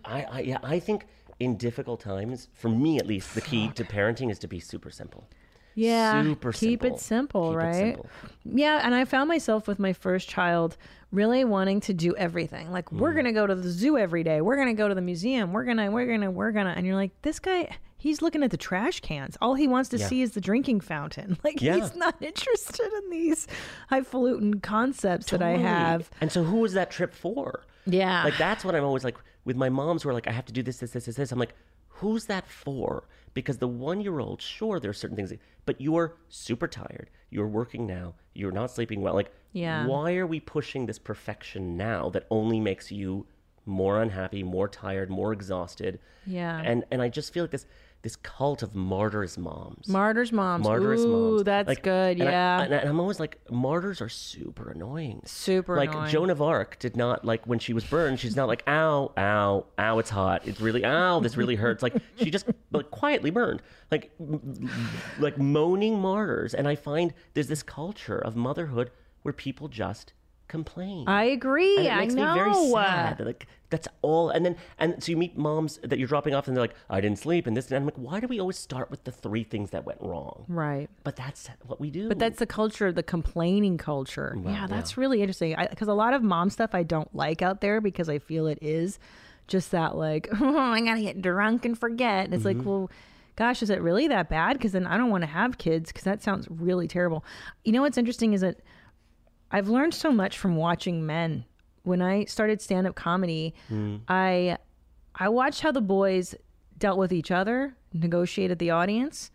I, I yeah I think in difficult times for me at least the key to parenting is to be super simple. Yeah. Super keep simple. it simple, Keep it right? simple. Yeah, and I found myself with my first child really wanting to do everything. Like we're Mm. going to go to the zoo every day. We're going to go to the museum. We're going to we're going to we're going to and you're like this guy he's looking at the trash cans. All he wants to Yeah. see is the drinking fountain. Like Yeah. he's not interested in these highfalutin concepts that I have. And so who was that trip for? Yeah. Like that's what I'm always like with my moms who are like, I have to do this, this, this, this, this. I'm like, who's that for? Because the one year old, sure, there are certain things, but you're super tired. You're working now. You're not sleeping well. Like, Yeah. why are we pushing this perfection now that only makes you more unhappy, more tired, more exhausted? Yeah. And and I just feel like this this cult of martyrs moms. Martyrs moms. martyrs moms. Ooh, moms. that's Like, good. and I- Yeah. and, I, am always like, martyrs are super annoying. Super annoying. like annoying. Joan of Arc did not like when she was burned. She's not like, ow, ow, ow, it's hot. It's really, ow, this really hurts. Like she just like quietly burned, like like moaning martyrs. And I find there's this culture of motherhood where people just complain. I agree. and it I makes know. me very sad. Like that's all. And then and so you meet moms that you're dropping off, and they're like, "I didn't sleep," and this and. I'm like, why do we always start with the three things that went wrong? Right. But that's what we do. But that's the culture, the complaining culture. yeah, that's really interesting. Because a lot of mom stuff I don't like out there because I feel it is just that like, oh, I gotta get drunk and forget. And it's like, mm-hmm. well, gosh, is it really that bad? Because then I don't want to have kids because that sounds really terrible. You know what's interesting is that I've learned so much from watching men. When I started stand up comedy, mm. I I watched how the boys dealt with each other, negotiated the audience,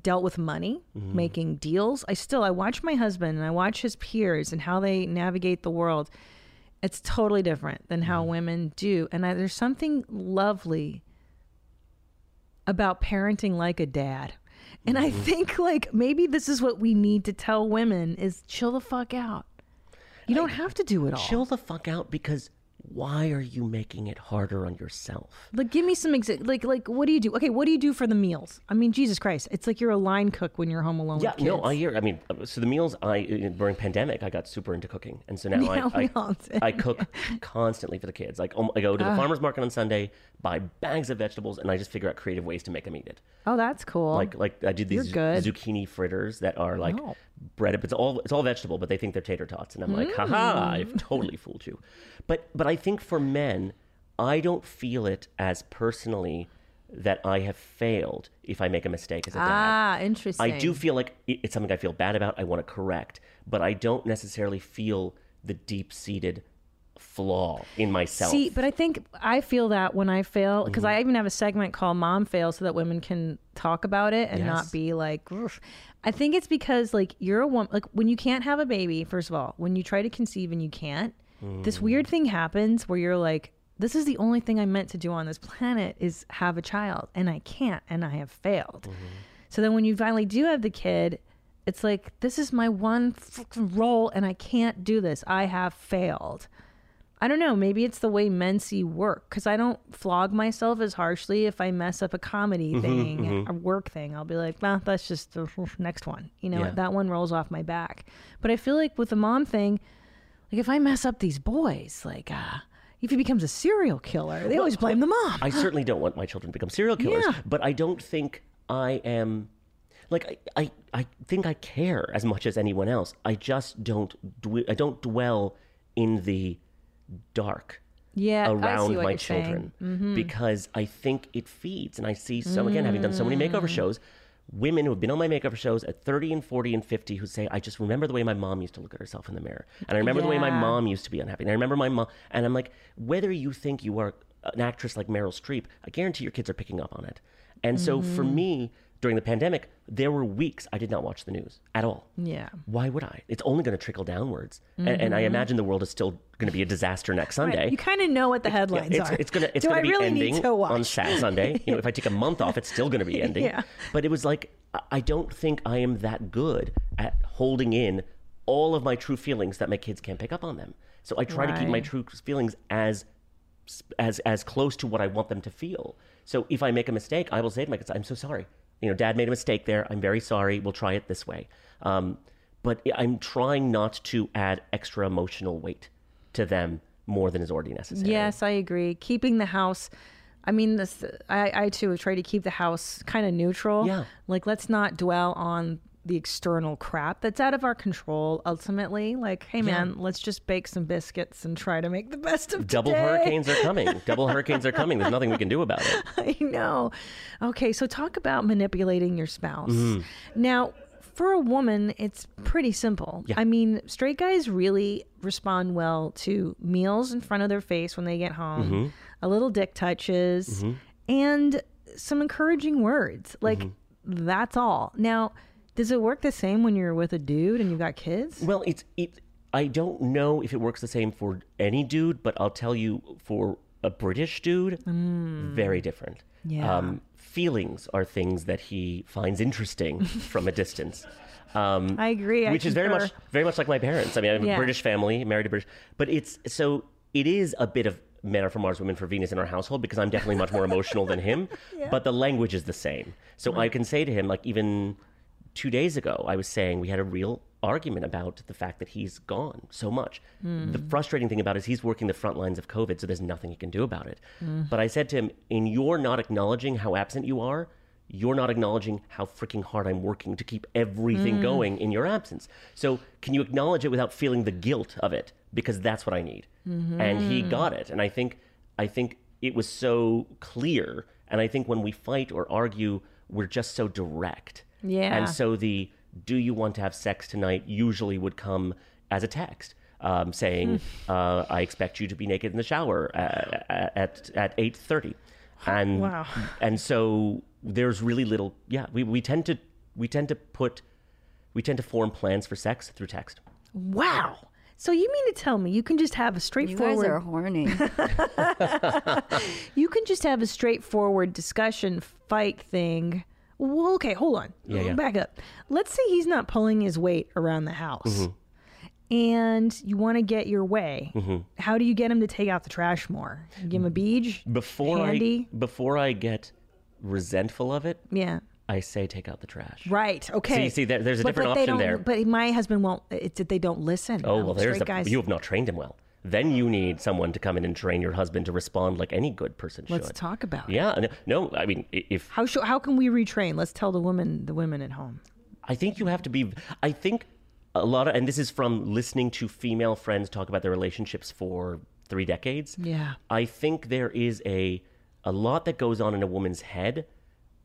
dealt with money, mm. making deals. I still I watch my husband and I watch his peers and how they navigate the world. It's totally different than how mm. women do. And I, there's something lovely about parenting like a dad. And I mm-hmm. think like maybe this is what we need to tell women is chill the fuck out. You don't have to do it all. chill the fuck out because why are you making it harder on yourself? Like, give me some exa- like like what do you do? Okay, what do you do for the meals? I mean, Jesus Christ, it's like you're a line cook when you're home alone. Yeah, no, I hear. I mean, uh, so the meals I uh, during pandemic, I got super into cooking, and so now Yeah, I I. I cook constantly for the kids. Like um, I go to the farmers market on Sunday, buy bags of vegetables, and I just figure out creative ways to make them eat it. Oh, that's cool. Like like I did these good. zucchini fritters that are like Oh. Bread. It's all it's all vegetable, but they think they're tater tots, and I'm like, haha, I've Mm. totally fooled you. But but I think for men, I don't feel it as personally that I have failed if I make a mistake as a dad. ah, interesting. I do feel like it's something I feel bad about. I want to correct, but I don't necessarily feel the deep seated flaw in myself. See, but I think I feel that when I fail, because Mm-hmm. I even have a segment called Mom Fail so that women can talk about it and Yes. not be like, "Oof." I think it's because like you're a woman, like when you can't have a baby, first of all, when you try to conceive and you can't, this weird thing happens where you're like, this is the only thing I'm meant to do on this planet is have a child and I can't and I have failed. So then when you finally do have the kid, it's like, this is my one role and I can't do this. I have failed. I don't know. Maybe it's the way men see work because I don't flog myself as harshly if I mess up a comedy Mm-hmm, thing, a work thing. I'll be like, well, that's just the next one. You know, Yeah. that one rolls off my back. But I feel like with the mom thing, like if I mess up these boys, like, uh, if he becomes a serial killer, they always blame the mom. I certainly don't want my children to become serial killers, Yeah. but I don't think I am. Like I, I, I think I care as much as anyone else. I just don't. dwe- I don't dwell in the dark yeah, around my you're. Mm-hmm. children because I think it feeds. And I see so again, having done so many makeover shows, women who have been on my makeover shows at 30 and 40 and 50 who say, I just remember the way my mom used to look at herself in the mirror. And I remember the way my mom used to be unhappy. And I remember my mom. And I'm like, whether you think you are an actress like Meryl Streep, I guarantee your kids are picking up on it. And so for Mm-hmm. me, during the pandemic, there were weeks I did not watch the news at all. Yeah. Why would I? It's only going to trickle downwards. And, and I imagine the world is still going to be a disaster next Sunday. Mm-hmm. Right. You kind of know what the headlines it's, are. it's it's gonna be really ending to on Sat Sunday. You know, if I take a month off, it's still gonna be ending. Yeah. But it was like I- don't think I am that good at holding in all of my true feelings that my kids can't pick up on them. So I try to keep my true feelings as as as close to what I want them to feel. So if I make a mistake, I will say to my kids, "I'm so sorry. You know, Dad made a mistake there. I'm very sorry. We'll try it this way." Um, but I'm trying not to add extra emotional weight to them more than is already necessary. Yes, I agree. Keeping the house. I mean, this. I, I too try to keep the house kind of neutral. Yeah. Like, let's not dwell on the external crap that's out of our control. Ultimately, like, hey man, let's just bake some biscuits and try to make the best of Double today. hurricanes are coming. Double hurricanes are coming. There's nothing we can do about it. I know. Okay, so talk about manipulating your spouse. Mm-hmm. Now, for a woman, it's pretty simple. Yeah. I mean, straight guys really respond well to meals in front of their face when they get home, Mm-hmm. a little dick touches, and some encouraging words. Like, Mm-hmm. that's all. Now, does it work the same when you're with a dude and you've got kids? Well, it's it. I don't know if it works the same for any dude, but I'll tell you for a British dude, very different. Mm. Yeah. Um, feelings are things that he finds interesting from a distance. Um, I agree. I which is very much very much like my parents. I mean, I have Yeah. a British family, married to British, but it's so it is a bit of men are from Mars, women for Venus in our household because I'm definitely much more emotional than him. But the language is the same. So I can say to him, like even two days ago, I was saying we had a real argument about the fact that he's gone so much. The hmm. frustrating thing about it is he's working the front lines of COVID, so there's nothing he can do about it. Hmm. But I said to him, in your not acknowledging how absent you are, you're not acknowledging how freaking hard I'm working to keep everything hmm. going in your absence. So can you acknowledge it without feeling the guilt of it? Because that's what I need. And he got it. And I think I think it was so clear. And I think when we fight or argue, we're just so direct. Yeah. And so the do you want to have sex tonight usually would come as a text. Um, saying, uh, "I expect you to be naked in the shower uh, at at eight 30. and Wow. and so there's really little. Yeah, we, we tend to we tend to put we tend to form plans for sex through text. Wow. So you mean to tell me you can just have a straightforward? You guys straightforward are horny. you can just have a straightforward discussion fight thing. Well, okay, hold on. Yeah, yeah. Back up. Let's say he's not pulling his weight around the house. Mm-hmm. And you want to get your way. How do you get him to take out the trash more? You give him a beach? Before Handy? I before I get resentful of it, Yeah. I say take out the trash. Right. Okay. So you see, there- there's a But- different but they option don't- there. But my husband won't. It's that they don't listen. Oh well, there's the guys. you have not trained him well. Then you need someone to come in and train your husband to respond like any good person should. Let's talk about it. Yeah, no, I mean, if How sh- how can we retrain? Let's tell the women the women at home. I think you have to be. I think a lot of, and this is from listening to female friends talk about their relationships for three decades. Yeah. I think there is a a lot that goes on in a woman's head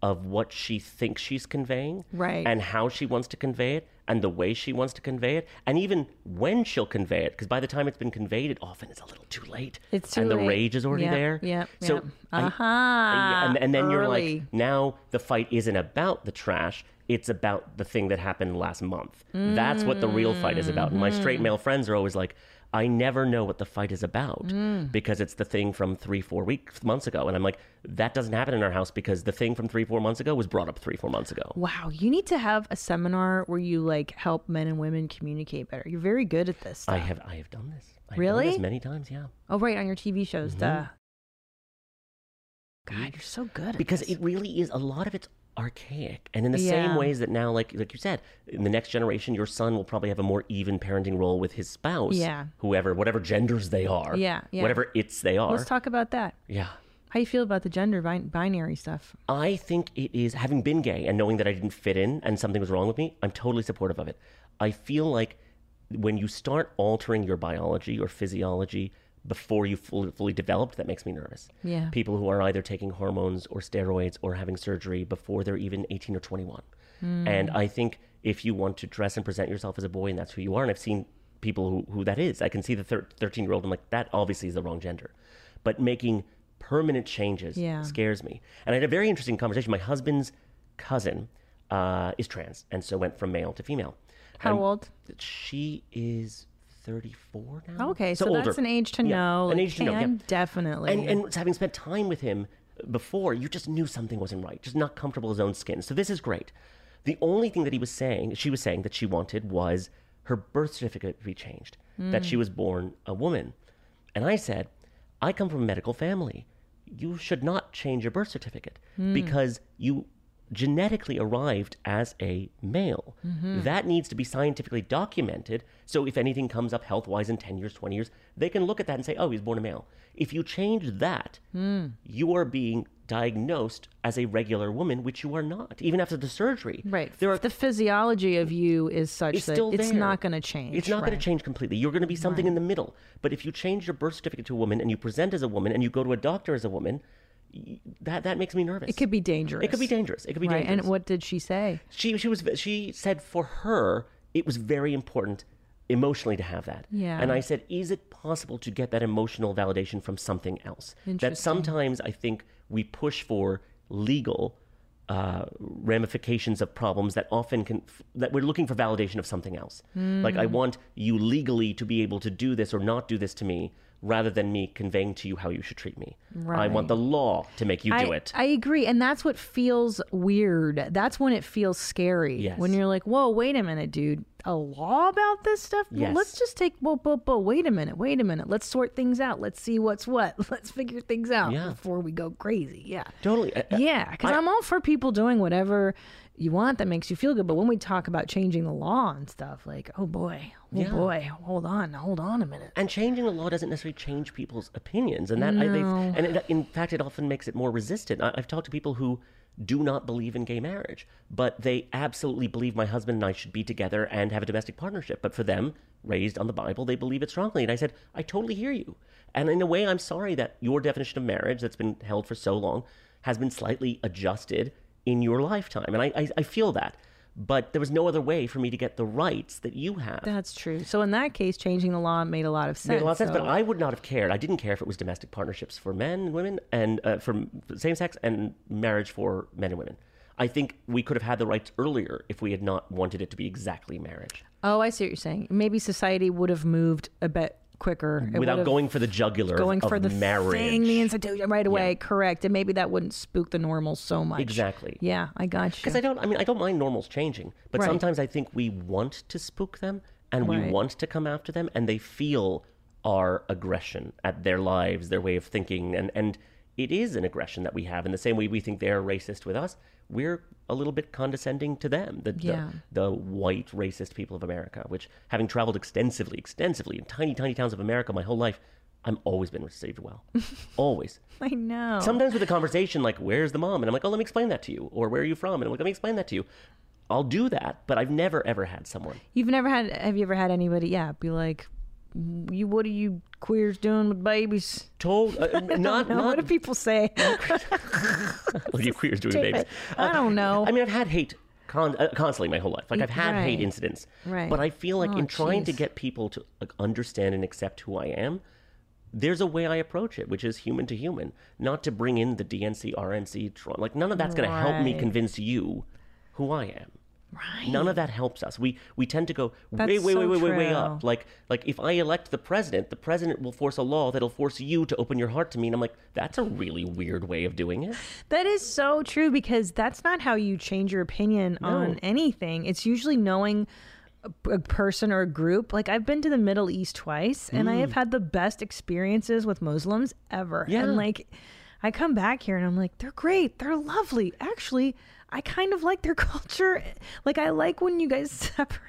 of what she thinks she's conveying, Right. and how she wants to convey it, and the way she wants to convey it, and even when she'll convey it. Because by the time it's been conveyed, it often is a little too late. It's too and the rage is already Yep, there. yeah So yep. I- Aha, and, and then you're like, now the fight isn't about the trash. It's about the thing that happened last month. That's what the real fight is about. And my Mm-hmm. straight male friends are always like, I never know what the fight is about Mm. because it's the thing from three, four weeks, months ago. And I'm like, that doesn't happen in our house because the thing from three, four months ago was brought up three, four months ago. Wow, you need to have a seminar where you like help men and women communicate better. You're very good at this. I have, I have done this. I've Really? Done this many times, yeah. oh, right, on your TV shows, Mm-hmm. duh. God, you're so good at because this. it really is a lot of it's archaic and in the Yeah. same ways that now like like you said in the next generation your son will probably have a more even parenting role with his spouse Yeah. whoever whatever genders they are Yeah, yeah. whatever it's they are Let's talk about that. yeah How you feel about the gender bin- binary stuff? I think it is having been gay and knowing that I didn't fit in and something was wrong with me. I'm totally supportive of it. I feel like when you start altering your biology or physiology before you fully, fully developed, that makes me nervous. Yeah. People who are either taking hormones or steroids or having surgery before they're even 18 or 21. And I think if you want to dress and present yourself as a boy and that's who you are, and I've seen people who, who that is, I can see the 13 year old, I'm like, that obviously is the wrong gender. But making permanent changes Yeah. scares me. And I had a very interesting conversation. My husband's cousin uh, is trans, and so went from male to female. How And old? She is 34 now. Okay, so, older. that's an age to Yeah, know. An like, age to hey, know. yeah. Definitely. And, and having spent time with him before, you just knew something wasn't right, just not comfortable in his own skin. So this is great. The only thing that he was saying, she was saying that she wanted was her birth certificate to be changed, that Mm. she was born a woman. And I said, I come from a medical family. You should not change your birth certificate Mm. because you genetically arrived as a male. Mm-hmm. That needs to be scientifically documented. So if anything comes up health wise in 10 years, 20 years, they can look at that and say, oh, he's born a male. If you change that, Hmm. you are being diagnosed as a regular woman, which you are not, even after the surgery. right. There are the physiology of you is such that still it's not going to change. It's not going to change completely. You're going to be something in the middle. But if you change your birth certificate to a woman and you present as a woman and you go to a doctor as a woman, that that makes me nervous. It could be dangerous. It could be dangerous. It could be Right. dangerous. And what did she say? she she was she said for her it was very important emotionally to have that. Yeah. And I said, is it possible to get that emotional validation from something else? That sometimes I think we push for legal uh, ramifications of problems that often can that we're looking for validation of something else. Like Hmm. I want you legally to be able to do this or not do this to me, rather than me conveying to you how you should treat me. I want the law to make you I, do it. I agree. And that's what feels weird. That's when it feels scary. Yes. When you're like, whoa, wait a minute, dude. a law about this stuff? Well, Yes. let's just take, well, but, but wait a minute, wait a minute. Let's sort things out. Let's see what's what. Let's figure things out Yeah. before we go crazy. Yeah. Totally. Yeah, because I'm all for people doing whatever you want that makes you feel good. But when we talk about changing the law and stuff, like, oh boy, oh Yeah. boy, hold on, hold on a minute. And changing the law doesn't necessarily change people's opinions, and that I, they've, and it, in fact, it often makes it more resistant. I, I've talked to people who do not believe in gay marriage, but they absolutely believe my husband and I should be together and have a domestic partnership. But for them, raised on the Bible, they believe it strongly. And I said, I totally hear you. And in a way, I'm sorry that your definition of marriage that's been held for so long has been slightly adjusted in your lifetime, and I, I, I feel that. But there was no other way for me to get the rights that you have. That's true. So in that case, changing the law made a lot of sense. Made a lot of sense, but I would not have cared. I didn't care if it was domestic partnerships for men and women, and uh, for same sex, and marriage for men and women. I think we could have had the rights earlier if we had not wanted it to be exactly marriage, oh, I see what you're saying. Maybe society would have moved a bit quicker It without going for the jugular going of for the marriage. thing, the institution right away. Correct, and maybe that wouldn't spook the normals so much. Exactly. Yeah, I got you. Because I don't. I mean, I don't mind normals changing, but Right. sometimes I think we want to spook them and we Right. want to come after them, and they feel our aggression at their lives, their way of thinking, and and it is an aggression that we have. In the same way we think they're racist with us, we're a little bit condescending to them. The Yeah. the, the white racist people of America, which having traveled extensively, extensively in tiny, tiny towns of America my whole life, I'm always been received well, always. I know. Sometimes with a conversation like, "Where's the mom?" and I'm like, "Oh, let me explain that to you," or "Where are you from?" and I'm like, "Let me explain that to you." I'll do that, but I've never ever had someone. You've never had? Have you ever had anybody? Yeah, be like, you. What are you queers doing with babies? Told uh, not No, what not do people say? what are you queers doing, with babies? I don't know. I mean, I've had hate con- uh, constantly my whole life. Like I've had hate incidents, Right. but I feel like Oh, in trying to get people to like, understand and accept who I am, there's a way I approach it, which is human to human, not to bring in the DNC, RNC. Like none of that's going to help me convince you who I am. Right. None of that helps us. We we tend to go way That's way so way way way way up. Like like if I elect the president, the president will force a law that'll force you to open your heart to me. And I'm like, that's a really weird way of doing it. That is so true because that's not how you change your opinion on anything. It's usually knowing a, person or a group. Like I've been to the Middle East twice and I have mm. had the best experiences with Muslims ever. Yeah. And like I come back here and I'm like, they're great. They're lovely. Actually, I kind of like their culture. Like I like when you guys separate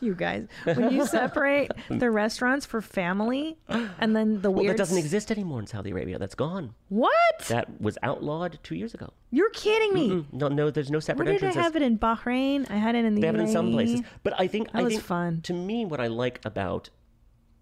you guys when you separate the restaurants for family and then the Well, weird that doesn't exist anymore in Saudi Arabia. That's gone. What? That was outlawed two years ago. You're kidding me. Mm, No, no, there's no Where separate did I have it in Bahrain? I had it in the They have it in some places, but I think That I was think fun. To me, what I like about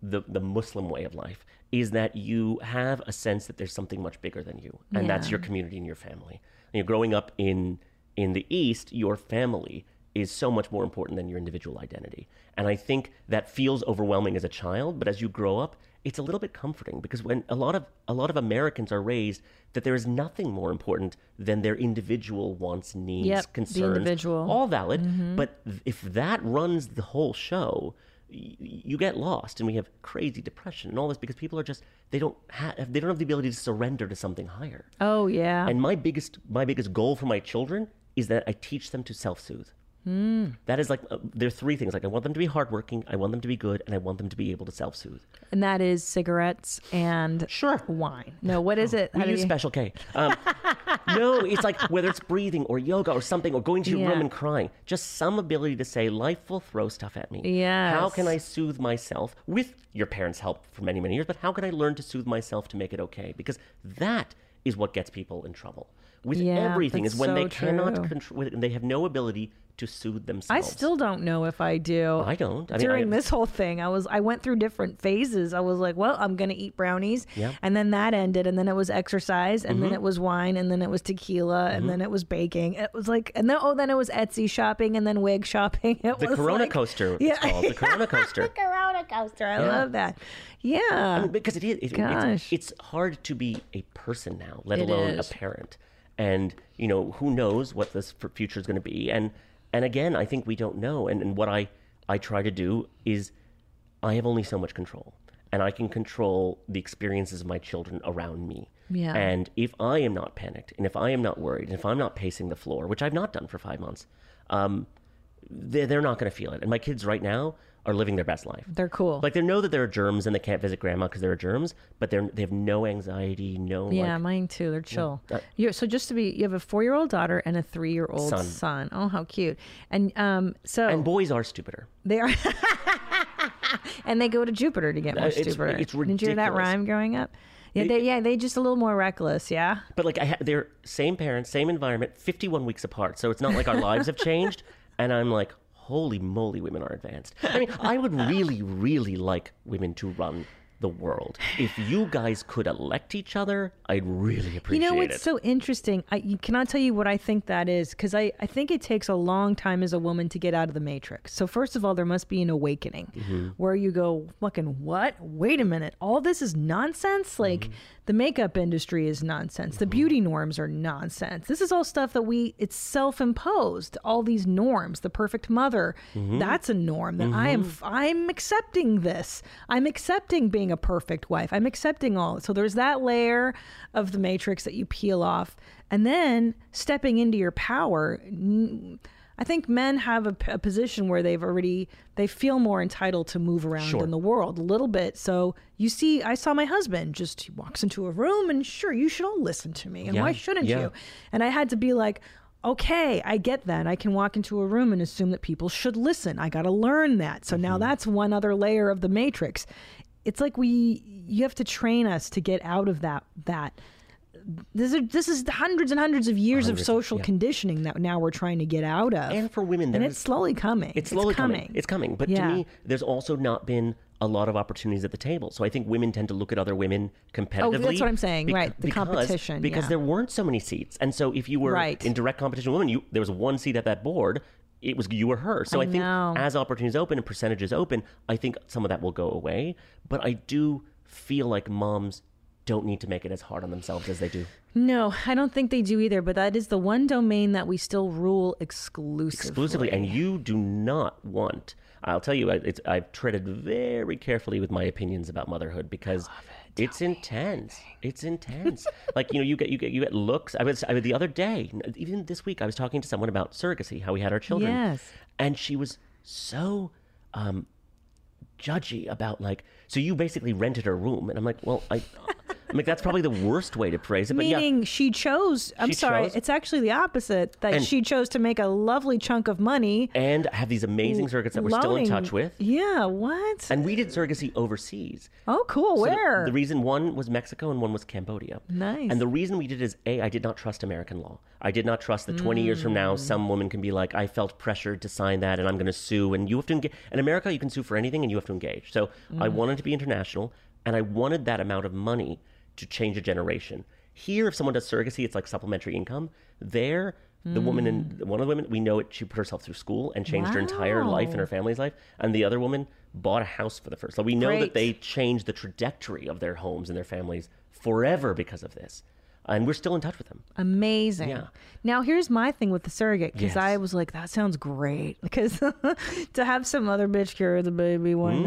the the Muslim way of life is that you have a sense that there's something much bigger than you, and that's your community and your family. And you're growing up in in the East, your family is so much more important than your individual identity. And I think that feels overwhelming as a child, but as you grow up, it's a little bit comforting because when a lot of a lot of Americans are raised that there is nothing more important than their individual wants, needs, Yep, concerns, individual. Mm-hmm. all valid. But if that runs the whole show, you get lost, and we have crazy depression and all this because people are just they don't have they don't have the ability to surrender to something higher. Oh yeah. And my biggest my biggest goal for my children is that I teach them to self Hmm. That is like uh, there are three things. Like I want them to be hardworking, I want them to be good, and I want them to be able to self soothe. and that is cigarettes and Sure. wine. No, what is it? We How do use you- Special K. Um, no, it's like whether it's breathing or yoga or something or going to your Yeah. room and crying. Just some ability to say, life will throw stuff at me. Yes. How can I soothe myself with your parents' help for many, many years? But how can I learn to soothe myself to make it okay? Because that is what gets people in trouble. With Yeah, everything is when so they cannot control, they have no ability to soothe themselves. I still don't know if I do. I don't. I mean, During I- this whole thing, I was I went through different phases. I was like, well, I'm gonna eat brownies, Yeah. Mm-hmm. and then that ended, and then it was exercise, and then it was wine, and then it was tequila, and then it was baking. It was like, and then oh, then it was Etsy shopping, and then wig shopping. It The was Corona like- coaster, Yeah. it's called. The Corona coaster. the Corona coaster. I Yeah. love that. Yeah. I mean, because it is. It, Gosh. It's, it's hard to be a person now, let It alone is. a parent. And you know, who knows what this future is going to be? And and again, I think we don't know. And, and what I I try to do is, I have only so much control, and I can control the experiences of my children around me. Yeah. And if I am not panicked, and if I am not worried, and if I'm not pacing the floor, which I've not done for five months, um, they're, they're not going to feel it. And my kids right now are living their best life. They're cool. Like they know that there are germs and they can't visit grandma because there are germs, but they're they have no anxiety, no yeah, like, mine too. They're chill. Uh, you so just to be, you have a four-year-old daughter and a three-year-old son. Son. Oh, how cute! And um, so and boys are stupider. they are, and they go to Jupiter to get more Uh, it's- stupider. it's Didn't you hear that rhyme growing up? Yeah, they yeah they just a little more reckless. Yeah. But like I ha- they're same parents, same environment, 51 weeks apart. So it's not like our lives have changed. And I'm like, holy moly, women are advanced. I mean, I would really, really like women to run the world. If you guys could elect each other, I'd really appreciate it. You know what's it. so interesting? I you cannot tell you what I think that is because I, I think it takes a long time as a woman to get out of the matrix. So first of all, there must be an awakening Mm-hmm. where you go, fucking what? Wait a minute, all this is nonsense. Like Mm-hmm. The makeup industry is nonsense. The beauty norms are nonsense. This is all stuff that we it's self imposed. All these norms. The perfect mother, Mm-hmm. that's a norm that I am. I'm accepting this. I'm accepting being a perfect wife. I'm accepting all. So there's that layer of the matrix that you peel off, and then stepping into your power. I think men have a position where they've already they feel more entitled to move around Sure. in the world a little bit. So you see, I saw my husband just he walks into a room and sure, you should all listen to me, and Yeah, why shouldn't yeah. you? And I had to be like, okay, I get that. I can walk into a room and assume that people should listen. I got to learn that. So Mm-hmm. now that's one other layer of the matrix. It's like we you have to train us to get out of that that this is this is hundreds and hundreds of years of social yeah. conditioning that now we're trying to get out of. And for women, and it's slowly coming. It's slowly coming. coming. It's coming. But Yeah. to me, there's also not been a lot of opportunities at the table. So I think women tend to look at other women competitively. Oh, that's what I'm saying, right, the because- competition, Because yeah. there weren't so many seats. And so if you were Right. in direct competition with women, you, there was one seat at that board. It was you or her. So I I, think know. as opportunities open and percentages open, I think some of that will go away. But I do feel like moms don't need to make it as hard on themselves as they do. No, I don't think they do either. But that is the one domain that we still rule exclusively. exclusively, and you do not want. I'll tell you, I- it's, I've treaded very carefully with my opinions about motherhood because it's intense. It's intense. like you know, you get you get you get looks. I was I, the other day, even this week, I was talking to someone about surrogacy, how we had our children, Yes. and she was so um, judgy about like. So you basically rented her room, and I'm like, well, I. I'm like, that's probably the worst way to phrase it. But yeah, Meaning she chose. I'm She sorry, chose. it's actually the opposite. That And- she chose to make a lovely chunk of money. and have these amazing surrogates that we're still in touch with. Yeah. What? And we did surrogacy overseas. oh, cool. So Where? The, reason one was Mexico and one was Cambodia. Nice. And the reason we did is A, I did not trust American law. I did not trust that 20 years from Mm. now, some woman can be like, I felt pressured to sign that and I'm going to sue. And you have to engage. In America, you can sue for anything and you have to engage. So I Mm. wanted to be international and I wanted that amount of money to change a generation. Here, if someone does surrogacy, it's like supplementary income. There, the woman Mm. and one of the women we know it. She put herself through school and changed her entire life and her family's life. And the other woman bought a house for the first. So we know Great. that they changed the trajectory of their homes and their families forever because of this. And we're still in touch with them. Amazing. Yeah. Now here's my thing with the surrogate because Yes. I was like, that sounds great because to have some other bitch carry the baby, why Mm.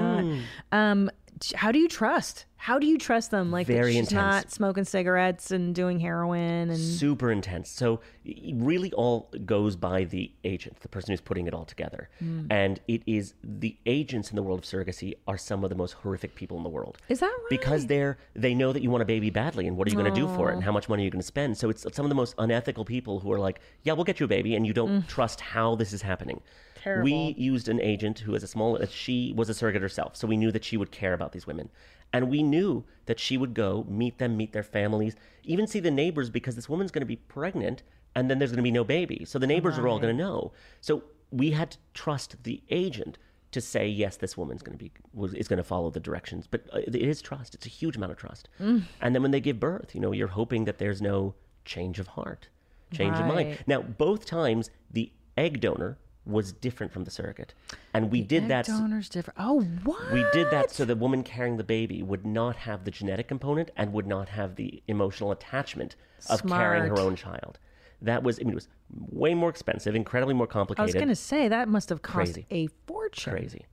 not? Um, how do you trust? How do you trust them? Like Very she's intense. not smoking cigarettes and doing heroin and Super intense. So it really all goes by the agent, the person who's putting it all together. Hmm. And it is the agents in the world of surrogacy are some of the most horrific people in the world. Is that right? Because they're they know that you want a baby badly and what are you going to do for it and how much money are you going to spend. So it's some of the most unethical people who are like, "Yeah, we'll get you a baby," and you don't trust how this is happening. Terrible. We used an agent who has a small. She was a surrogate herself, so we knew that she would care about these women, and we knew that she would go meet them, meet their families, even see the neighbors because this woman's going to be pregnant, and then there's going to be no baby, so the neighbors are all going to know. So we had to trust the agent to say yes, this woman's going to be is going to follow the directions. But uh, it is trust; it's a huge amount of trust. Mm. And then when they give birth, you know, you're hoping that there's no change of heart, change of mind. Now, both times the egg donor was different from the surrogate, and we did Egg that. donors different. Oh, what? we did that so the woman carrying the baby would not have the genetic component and would not have the emotional attachment of carrying her own child. That was, I mean, it was way more expensive, incredibly more complicated. I was gonna say that must have cost Crazy. a fortune. crazy.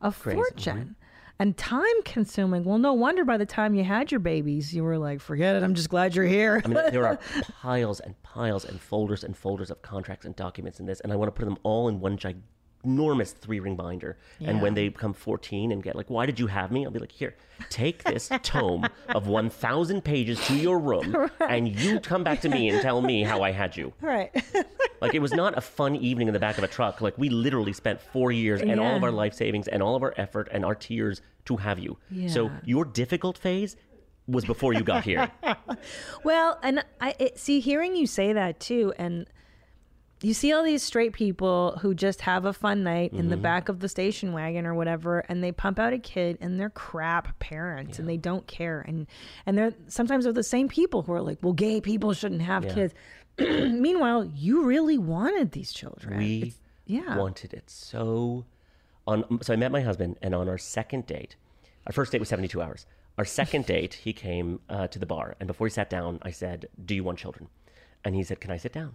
A Crazy. fortune. Mm-hmm. And time consuming. Well, no wonder by the time you had your babies, you were like, forget it. I'm just glad you're here. I mean, there are piles and piles and folders and folders of contracts and documents in this, and I want to put them all in one ginormous three ring binder. And when they become 14 and get like, why did you have me? I'll be like, here, take this tome of 1,000 pages to your room, and you come back to me and tell me how I had you. right. Like, it was not a fun evening in the back of a truck. Like, we literally spent four years and all of our life savings and all of our effort and our tears to have you. So, your difficult phase was before you got here. Well, and I it, see hearing you say that too, and you see all these straight people who just have a fun night in Mm-hmm. the back of the station wagon or whatever, and they pump out a kid, and they're crap parents, and they don't care, and and they're sometimes they're the same people who are like, well, gay people shouldn't have Yeah. kids. Meanwhile, you really wanted these children. We It's- yeah. wanted it so. On so I met my husband, and on our second date, our first date was seventy two hours. Our second date, he came uh, to the bar, and before he sat down, I said, "Do you want children?" And he said, "Can I sit down?"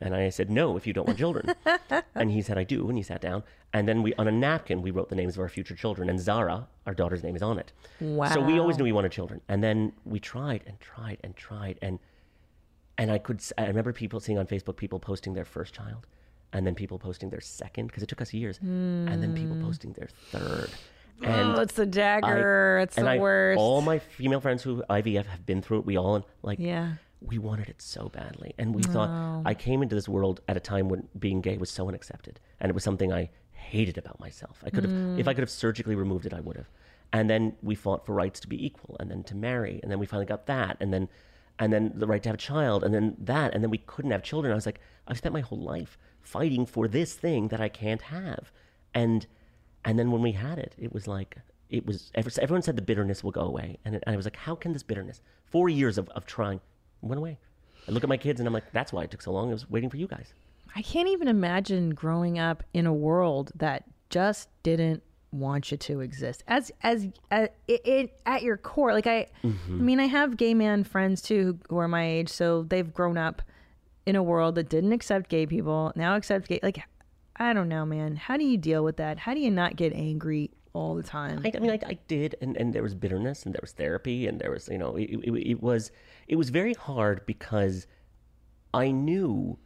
And I said, "No, if you don't want children." and he said, "I do." And he sat down, and then we on a napkin we wrote the names of our future children, and Zara, our daughter's name, is on it. Wow. So we always knew we wanted children, and then we tried and tried and tried, and and I could I remember people seeing on Facebook people posting their first child, and then people posting their second because it took us years, and then people hmm. posting their third. Oh, and oh, it's the I- dagger. it's and the I- worst. All my female friends who IVF have been through it. We all like Yeah. We wanted it so badly, and we thought I came into this world at a time when being gay was so unaccepted, and it was something I hated about myself. I could have, if I mm. could have surgically removed it, I would have. And then we fought for rights to be equal, and then to marry, and then we finally got that, and then, and then the right to have a child, and then that, and then we couldn't have children. I was like, I've spent my whole life fighting for this thing that I can't have, and, and then when we had it, it was like. It was everyone said the bitterness will go away, and, it, and I was like, "How can this bitterness? Four years of, of trying went away." I look at my kids and I'm like, that's why it took so long. I was waiting for you guys. I can't even imagine growing up in a world that just didn't want you to exist as as uh, it, it at your core like I I mean I have gay man friends too who, who are my age so they've grown up in a world that didn't accept gay people now accept gay like I don't know man how do you deal with that how do you not get angry all the time I, I mean, I, I did, and, and there was bitterness, and there was therapy, and there was, you know, it, it, it was it was very hard because I knew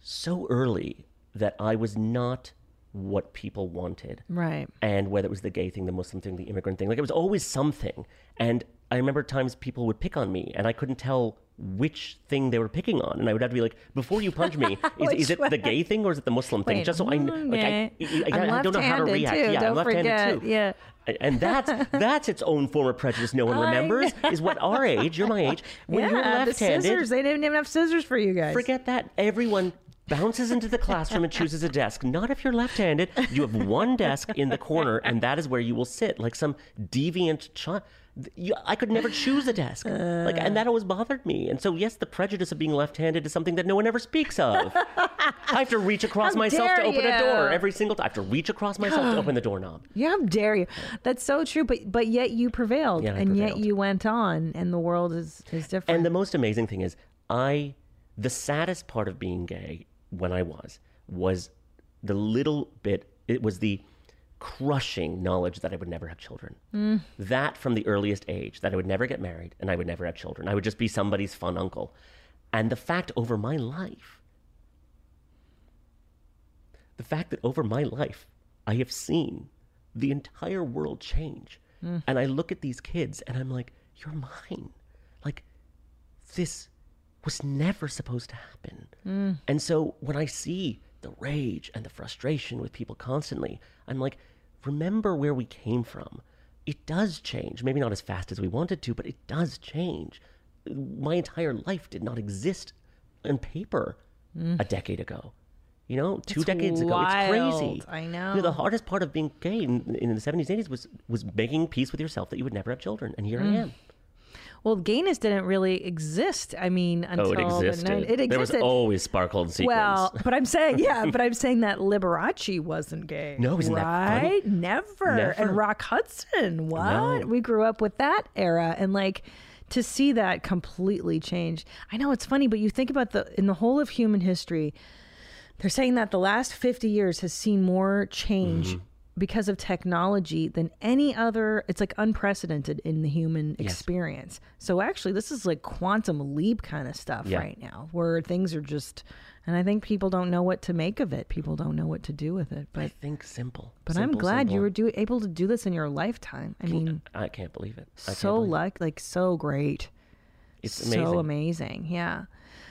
so early that I was not what people wanted. right and whether it was the gay thing, the Muslim thing, the immigrant thing, like it was always something. And I remember times people would pick on me, and I couldn't tell which thing they were picking on, and I would have to be like, before you punch me, is, is it the gay thing or is it the Muslim thing? Wait, Just so I, like, I. I, I, don't know how to react. too, Yeah, I'm left-handed too. yeah. And that's that's its own form of prejudice no one remembers. Is what our age, you're my age, when you're yeah the left-handed, scissors they didn't even have scissors for you guys Forget that. Everyone bounces into the classroom and chooses a desk. Not if you're left-handed. You have one desk in the corner, and that is where you will sit, like some deviant child. You, I could never choose a desk, like, and that always bothered me. And so, yes, the prejudice of being left-handed is something that no one ever speaks of. I have to reach across myself to open a door every single time. I have to reach across myself to open the doorknob. Yeah, how dare you? That's so true. But but yet you prevailed, Yeah, and yet you went on, and the world is is different. And the most amazing thing is, I, the saddest part of being gay when I was, was the little bit, it was the crushing knowledge that I would never have children. That from the earliest age, that I would never get married and I would never have children. I would just be somebody's fun uncle. And the fact over my life, the fact that over my life, I have seen the entire world change. And I look at these kids and I'm like, you're mine. Like, this was never supposed to happen. And so when I see the rage and the frustration with people constantly, I'm like, remember where we came from. It does change. Maybe not as fast as we wanted to, but it does change. My entire life did not exist on paper mm. a decade ago. You know, two It's decades ago. It's crazy. wild. I You know. the hardest part of being gay in, in the 70s, 80s was was making peace with yourself that you would never have children. And here I mm. am. Well, gayness didn't really exist. I mean, until Oh, it the existed. nin- it existed. There was always sparkle and sequins. well, but I'm saying, yeah, but I'm saying that Liberace wasn't gay. No, isn't that funny? right? Never. Never. And Rock Hudson, what? No. We grew up with that era, and like to see that completely change. I know it's funny, but you think about the in the whole of human history, they're saying that the last 50 years has seen more change. Mm-hmm. Because of technology than any other. It's like unprecedented in the human experience. So actually, this is like quantum leap kind of stuff Yeah. right now, where things are just. And I think people don't know what to make of it. People don't know what to do with it. I But think simple. but I'm Simple, glad you were do, able to do this in your lifetime. I mean, I can't believe it. I so luck like so great. It's so amazing. amazing. Yeah.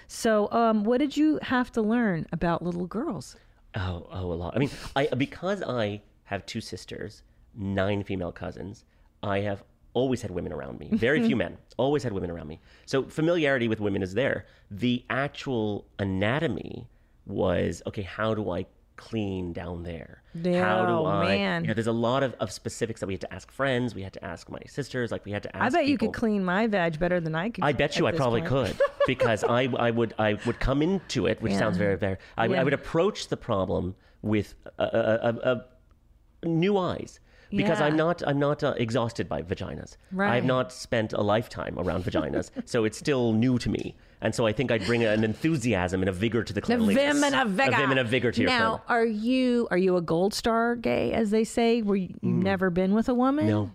So, um, what did you have to learn about little girls? Oh, oh, a lot. I mean, I because I have two sisters, nine female cousins. I have always had women around me. Very few men. Always had women around me. So familiarity with women is there. The actual anatomy was okay. How do I clean down there? how do Oh, I? man. You know, there's a lot of, of specifics that we had to ask friends. We had to ask my sisters. Like we had to ask. I bet you could clean my veg better than I could. I bet you I probably point. could because I, I would I would come into it, which sounds very very. I, would- Yeah. I would approach the problem with a, a, a, a new eyes because I'm not I'm not uh, exhausted by vaginas. Right. I've not spent a lifetime around vaginas, so it's still new to me. And so I think I'd bring an enthusiasm and a vigor to the cleanliness. vim and a vigor. A vim and a vigor to your now, are you are you a gold star gay, as they say? Were you you've never been with a woman? Mm. No,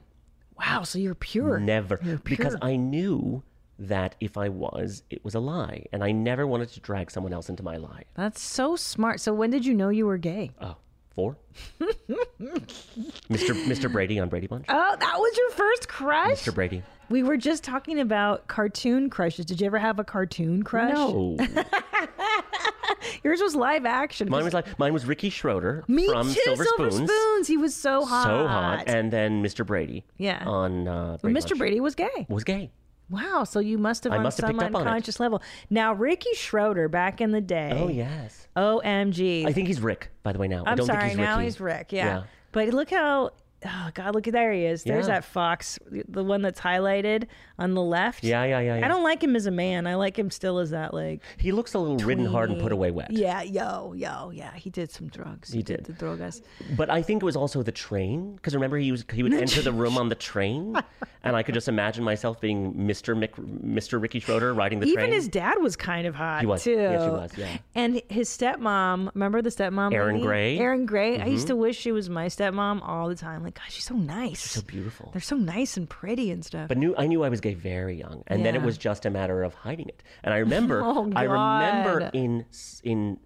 Wow. So you're pure. never. You're Because. I knew that if I was, it was a lie, and I never wanted to drag someone else into my lie. That's so smart. So when did you know you were gay? Oh, four? Mr. Mr. Brady on Brady Bunch? Oh, that was your first crush. Mr. Brady. We were just talking about cartoon crushes. Did you ever have a cartoon crush? No. Yours was live action. Mine was like mine was Ricky Schroder Me from too, Silver, Spoons. He was so hot. So hot. And then Mr. Brady. Yeah. On uh Brady Mr. Bunch. Brady was gay. was gay. Wow. So you must have I on must have some picked up on it. unconscious level. Now, Ricky Schroder back in the day. Oh yes. OMG. I think he's Rick, by the way now. I I'm don't sorry. think he's now Ricky. he's Rick. Yeah. Yeah. But look how. Oh God! Look at there he is. There's Yeah. that fox, the one that's highlighted on the left. Yeah, yeah, yeah, yeah. I don't like him as a man. I like him still as that like. He looks a little ridden hard and put away wet. Yeah, yo, yo, yeah. He did some drugs. He, did. the drogas. But I think it was also the train because remember he was he would enter the room on the train, and I could just imagine myself being Mr. Mick, Mr. Ricky Schroder riding the Even train. Even his dad was kind of hot He was. too. Yes, he was, yeah. And his stepmom, remember the stepmom? Erin? Gray? Mm-hmm. Erin Gray. I used to wish she was my stepmom all the time. Like, God, she's so nice. so beautiful. They're so nice and pretty and stuff. But knew I knew I was gay very young, and then it was just a matter of hiding it. And I remember, Oh, I remember in in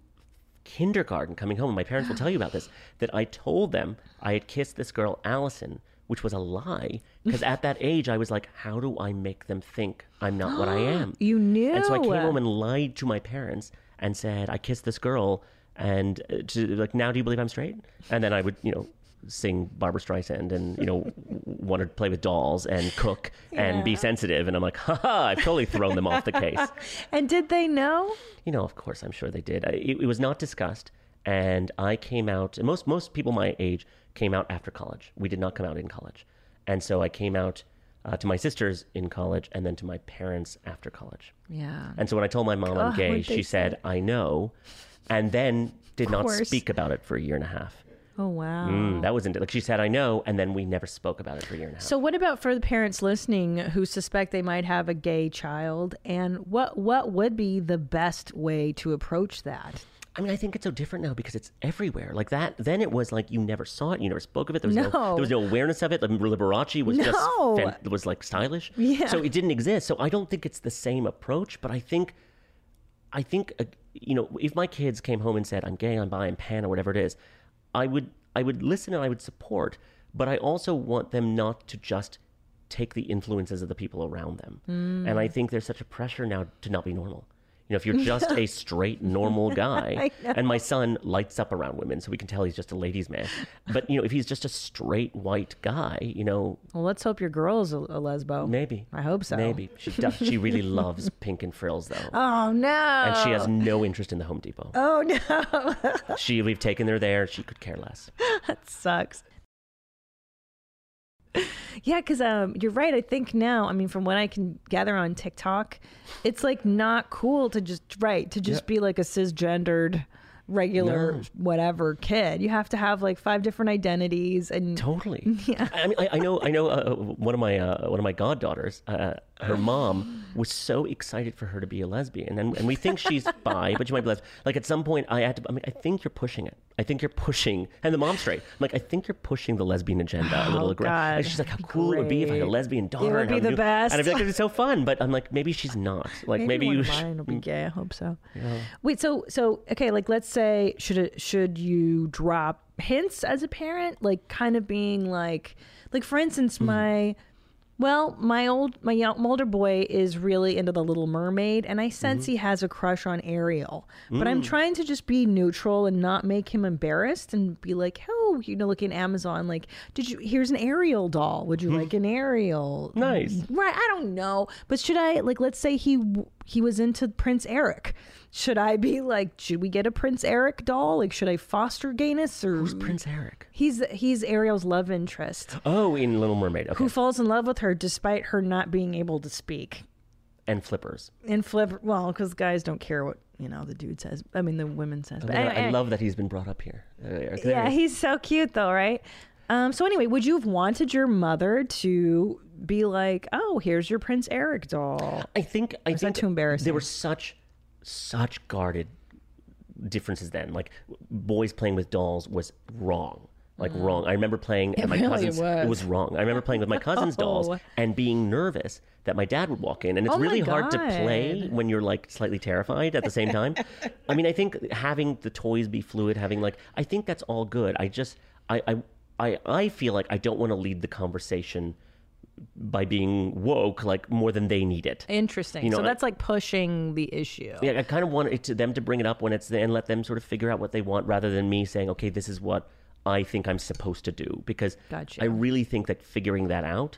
kindergarten coming home, and my parents will tell you about this, that I told them I had kissed this girl Allison, which was a lie, because at that age I was like, how do I make them think I'm not what I am? you knew. And so I came home and lied to my parents and said I kissed this girl, and uh, to, like now do you believe I'm straight? And then I would you know sing Barbra Streisand and you know want to play with dolls and cook and be sensitive, and I'm like, haha, I've totally thrown them off the case. And did they know? You know, of course, I'm sure they did. I, it, it was not discussed, and I came out. and Most most people my age came out after college. We did not come out in college, and so I came out uh, to my sisters in college, and then to my parents after college. Yeah. And so when I told my mom I'm gay, she said, I know, and then did not speak about it for a year and a half. Oh wow. Mm, that was into like she said, I know, and then we never spoke about it for a year and a half. So what about for the parents listening who suspect they might have a gay child and what what would be the best way to approach that? I mean, I think it's so different now because it's everywhere. Like that, then it was like you never saw it, you never spoke of it. There was no, No. there was no awareness of it. Like, Liberace was just No. fan- was like stylish. Yeah. So it didn't exist. So I don't think it's the same approach. But I think, I think, uh, you know, if my kids came home and said, "I'm gay, I'm bi, I'm pan," or whatever it is, I would, I would listen and I would support. But I also want them not to just take the influences of the people around them. Hmm. And I think there's such a pressure now to not be normal. You know, if you're just a straight, normal guy, and my son lights up around women, so we can tell he's just a ladies' man. But you know, if he's just a straight white guy, you know, Well, let's hope your girl is a, a lesbo. maybe. I hope so. Maybe she does. She really loves pink and frills, though, Oh no. and she has no interest in the Home Depot. Oh no. She, we've taken her there. She could care less. that sucks. Yeah, because um, you're right. I think now, I mean, from what I can gather on TikTok, it's like not cool to just right to just be like a cisgendered, regular No. whatever kid. You have to have like five different identities and Totally. Yeah. I mean, I, I know. I know. Uh, one of my uh, one of my goddaughters. Uh, her mom was so excited for her to be a lesbian, and, and we think she's bi, but she might be lesbian. Like at some point, I had to. I mean, I think you're pushing it. I think you're pushing, and the mom's straight. I'm like, I think you're pushing the lesbian agenda a little Oh, aggressive. And she's like, how cool it would be if I had a lesbian daughter. It would be the new-" best. And I'd be like, it'd be so fun. But I'm like, maybe she's not. Like, maybe, one you. of sh- mine will be gay. I hope so. Wait, so so okay, like let's say should it should you drop hints as a parent, like kind of being like like for instance, Mm-hmm. my well, my old my young, older boy is really into the Little Mermaid, and I sense Mm-hmm. he has a crush on Ariel. But Mm. I'm trying to just be neutral and not make him embarrassed, and be like, "Oh, you know, look in Amazon. Like, did you? Here's an Ariel doll. Would you like an Ariel? Hmm. Nice. Right? I don't know, but should I like? Let's say he he was into Prince Eric. Should I be like, should we get a Prince Eric doll? Like, should I foster gayness or Who's Prince Eric? he's he's Ariel's love interest Oh, in Little Mermaid. Okay. who falls in love with her despite her not being able to speak. and flippers. And flip, well, because guys don't care what you know the dude says. I mean, the women says. But I, anyway, I love that he's been brought up here. Uh, there Yeah, he's so cute though, right? Um, so anyway, would you have wanted your mother to be like, "Oh, here's your Prince Eric doll"? I think I think too embarrassing? There were such such guarded differences then. Like boys playing with dolls was wrong. Like wrong. I remember playing at my Mm. really cousins. was. It was wrong. I remember playing with my cousins' dolls Oh. and being nervous that my dad would walk in. And it's Oh really hard to play when you're like slightly terrified at the same time. I mean, I think having the toys be fluid, having like I think that's all good. I just I I I, I feel like I don't want to lead the conversation by being woke like more than they need it. Interesting. You know, so that's like pushing the issue. Yeah, I kind of want it to them to bring it up when it's there and let them sort of figure out what they want rather than me saying, okay, this is what I think I'm supposed to do. Because Gotcha. I really think that figuring that out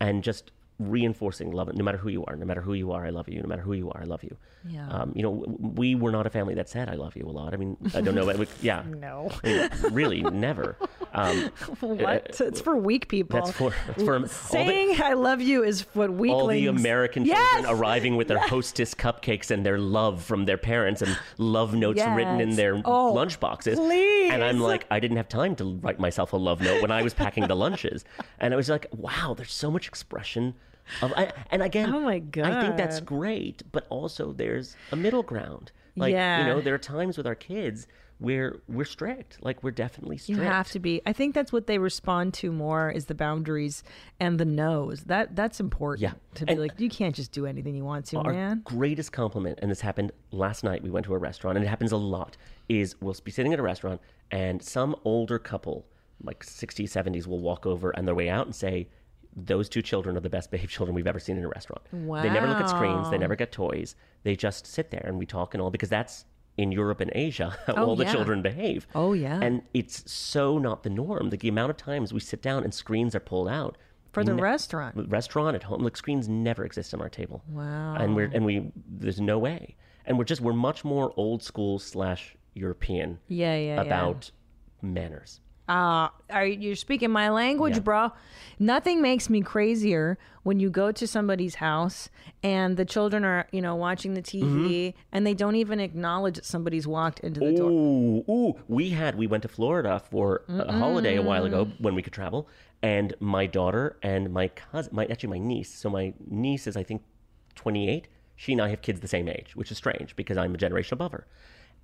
and just reinforcing love, no matter who you are, no matter who you are, I love you. No matter who you are, I love you. Yeah. Um, you know, w- we were not a family that said I love you a lot. I mean, I don't know. but we, yeah. No. I mean, really, never. Um, What? it's for weak people. that's for, it's for all the, saying "I love you" is what weaklings. all the American Yes! children arriving with their hostess cupcakes and their love from their parents and love notes written in their Oh, lunch boxes. please. And I'm like, I didn't have time to write myself a love note when I was packing the lunches. And I was like, wow, there's so much expression of I, and again, Oh my I think that's great, but also there's a middle ground. Like, you know, there are times with our kids where we're strict. Like we're definitely strict. You have to be. I think that's what they respond to more is the boundaries and the no's. That that's important. Yeah. To be And- like, you can't just do anything you want to, our man. greatest compliment, and this happened last night. We went to a restaurant, and it happens a lot. Is we'll be sitting at a restaurant, and some older couple, like 60s, 70s, will walk over on their way out and say, "Those two children are the best behaved children we've ever seen in a restaurant." Wow. They never look at screens. They never get toys. They just sit there and we talk and all because that's in Europe and Asia how Oh, all the children behave. Oh, yeah. and it's so not the norm. Like The amount of times we sit down and screens are pulled out For the Ne- restaurant. restaurant at home like screens never exist on our table Wow. and we're and we there's no way and we're just we're much more old school slash european Yeah, yeah, yeah. about manners Uh, are you're speaking my language, Yeah. bro? Nothing makes me crazier when you go to somebody's house and the children are, you know, watching the TV Mm-hmm. and they don't even acknowledge that somebody's walked into the door. Ooh, ooh. We had we went to Florida for a holiday a while ago when we could travel, and my daughter and my cousin, my actually my niece. So my niece is I think twenty eight. She and I have kids the same age, which is strange because I'm a generation above her.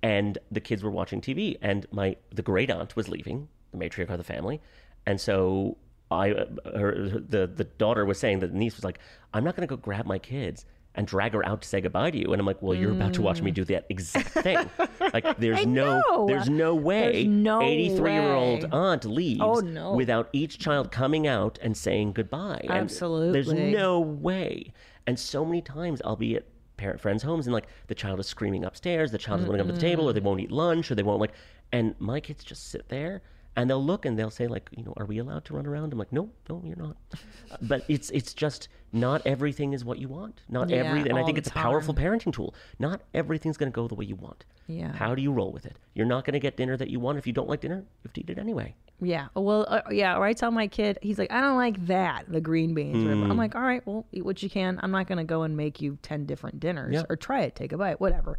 And the kids were watching TV, and my the great aunt was leaving, the matriarch of the family, and so I, uh, her, the the daughter was saying that the niece was like, I'm not going to go grab my kids and drag her out to say goodbye to you. And I'm like, well, you're about to watch me mm. do that exact thing. like, there's no, there's no way There's no 83 year old aunt leaves Oh, no. without each child coming out and saying goodbye. And there's no way. And so many times I'll be at parent friends' homes and like the child is screaming upstairs, the child doesn't want to come to the table, or they mm. won't eat lunch, or they won't like, and my kids just sit there. And they'll look and they'll say like, you know, are we allowed to run around? I'm like, no, no, you're not. but it's it's just not everything is what you want. Not Yeah, every, and I think it's a powerful parenting tool. Not everything's going to go the way you want. Yeah. How do you roll with it? You're not going to get dinner that you want. If you don't like dinner, you have to eat it anyway. Yeah. Well, uh, yeah. Or I tell my kid, he's like, I don't like that, the green beans. whatever. I'm Mm. like, all right, well, eat what you can. I'm not going to go and make you 10 different dinners Yeah. or try it, take a bite, whatever.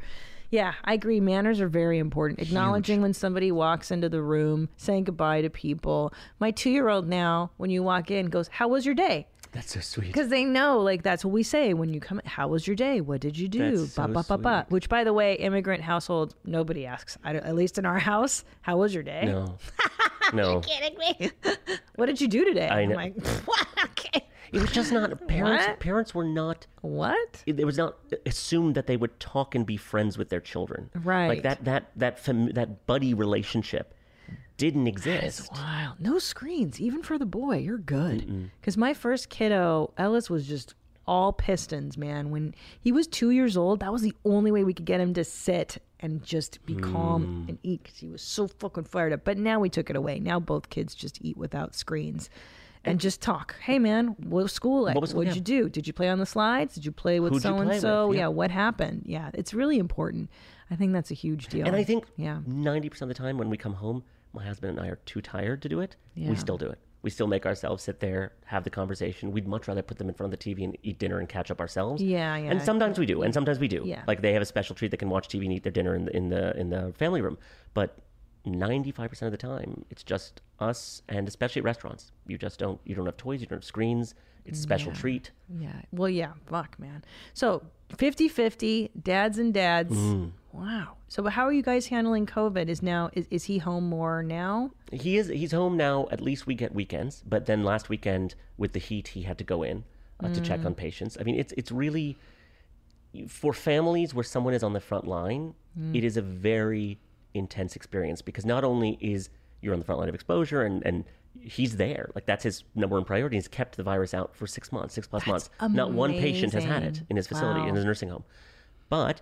Yeah, I agree. Manners are very important. Acknowledging when somebody walks into the room, saying goodbye to people. My two year old now, when you walk in, goes, How was your day? That's so sweet. because they know like that's what we say when you come. How was your day? What did you do? That's so ba, ba, ba, ba. Which, by the way, immigrant household nobody asks. I don't- at least in our house, how was your day? No. no. Kidding me? what did you do today? I I'm like, what? Okay. It was just not parents. What? Parents were not. What? It, it was not assumed that they would talk and be friends with their children. Right. Like that. That that fam- that buddy relationship didn't exist. Wow. No screens, even for the boy. You're good. Because my first kiddo, Ellis, was just all pistons, man. When he was two years old, that was the only way we could get him to sit and just be calm mm. and eat because he was so fucking fired up. But now we took it away. Now both kids just eat without screens. And just talk. Hey man, what was school like? What was- would yeah. you do? Did you play on the slides? Did you play with Who'd so and so? Yeah. Yeah. what happened? Yeah, it's really important. I think that's a huge deal. And I think yeah, ninety percent of the time when we come home, my husband and I are too tired to do it. Yeah. We still do it. We still make ourselves sit there, have the conversation. We'd much rather put them in front of the TV and eat dinner and catch up ourselves. Yeah, yeah. And sometimes we do, and sometimes we do. Yeah. Like they have a special treat; they can watch TV and eat their dinner in the in the in the family room. But ninety-five percent of the time, it's just us, and especially at restaurants, you just don't you don't have toys, you don't have screens. It's a special treat. Yeah. Well, yeah. Fuck, man. So 50 50, dads and dads. Mm. Wow. So, how are you guys handling COVID? Is now, is, is he home more now? He is he's home now. At least we get weekends. But then last weekend with the heat, he had to go in uh, to check on patients. I mean, it's it's really for families where someone is on the front line. It is a very intense experience because not only is you're on the front line of exposure and and he's there like that's his number one priority he's kept the virus out for six months six plus months. Not one patient has had it in his facility in his nursing home. But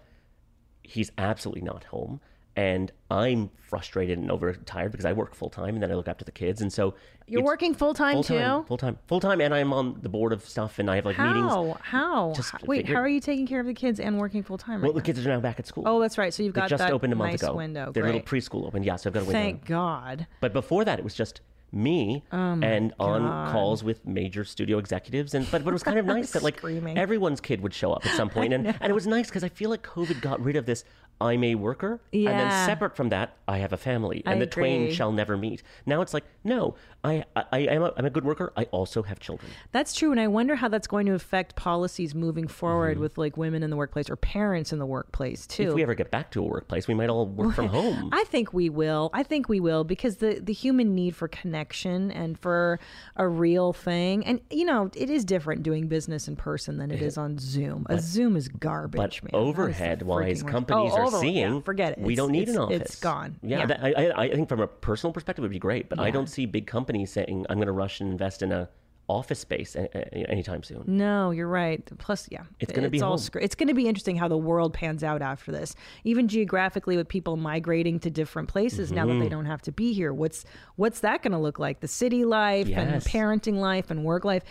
he's absolutely not home and i'm frustrated and overtired because i work full-time and then i look after the kids and so You're working full time too? full-time full-time and i'm on the board of stuff and i have like meetings How? How? Just Wait, figured- how are you taking care of the kids and working full time right well the now? kids are now back at school Oh, that's right. So you've They got just that opened a month nice ago window. their little preschool opened yeah so i've got a window Thank God. But before that, it was just me Oh and on calls with major studio executives. And but, but it was kind of nice that like everyone's kid would show up at some point, and and it was nice because I feel like COVID got rid of this. I'm a worker, and then separate from that, I have a family, and I the twain shall never meet. Now it's like, no, I I, I am a, I'm a good worker. I also have children. That's true, and I wonder how that's going to affect policies moving forward Mm-hmm. with like women in the workplace or parents in the workplace too. If we ever get back to a workplace, we might all work from home. I think we will. I think we will because the the human need for connection and for a real thing, and you know, it is different doing business in person than it is on Zoom. A Zoom is garbage, But man. That is the overhead-wise, freaking worst. companies Oh, are yeah, seeing forget it. we It's- don't need an office. It's gone. Yeah, that- I, I, I think from a personal perspective, it would be great. But I don't see big companies saying I'm going to rush and invest in a office space anytime soon. No, you're right. Plus, yeah, It's gonna be all scr- It's going to be interesting how the world pans out after this, even geographically with people migrating to different places now Mm-hmm. that they don't have to be here. What's what's that going to look like? The city life and Yes. parenting life and work life.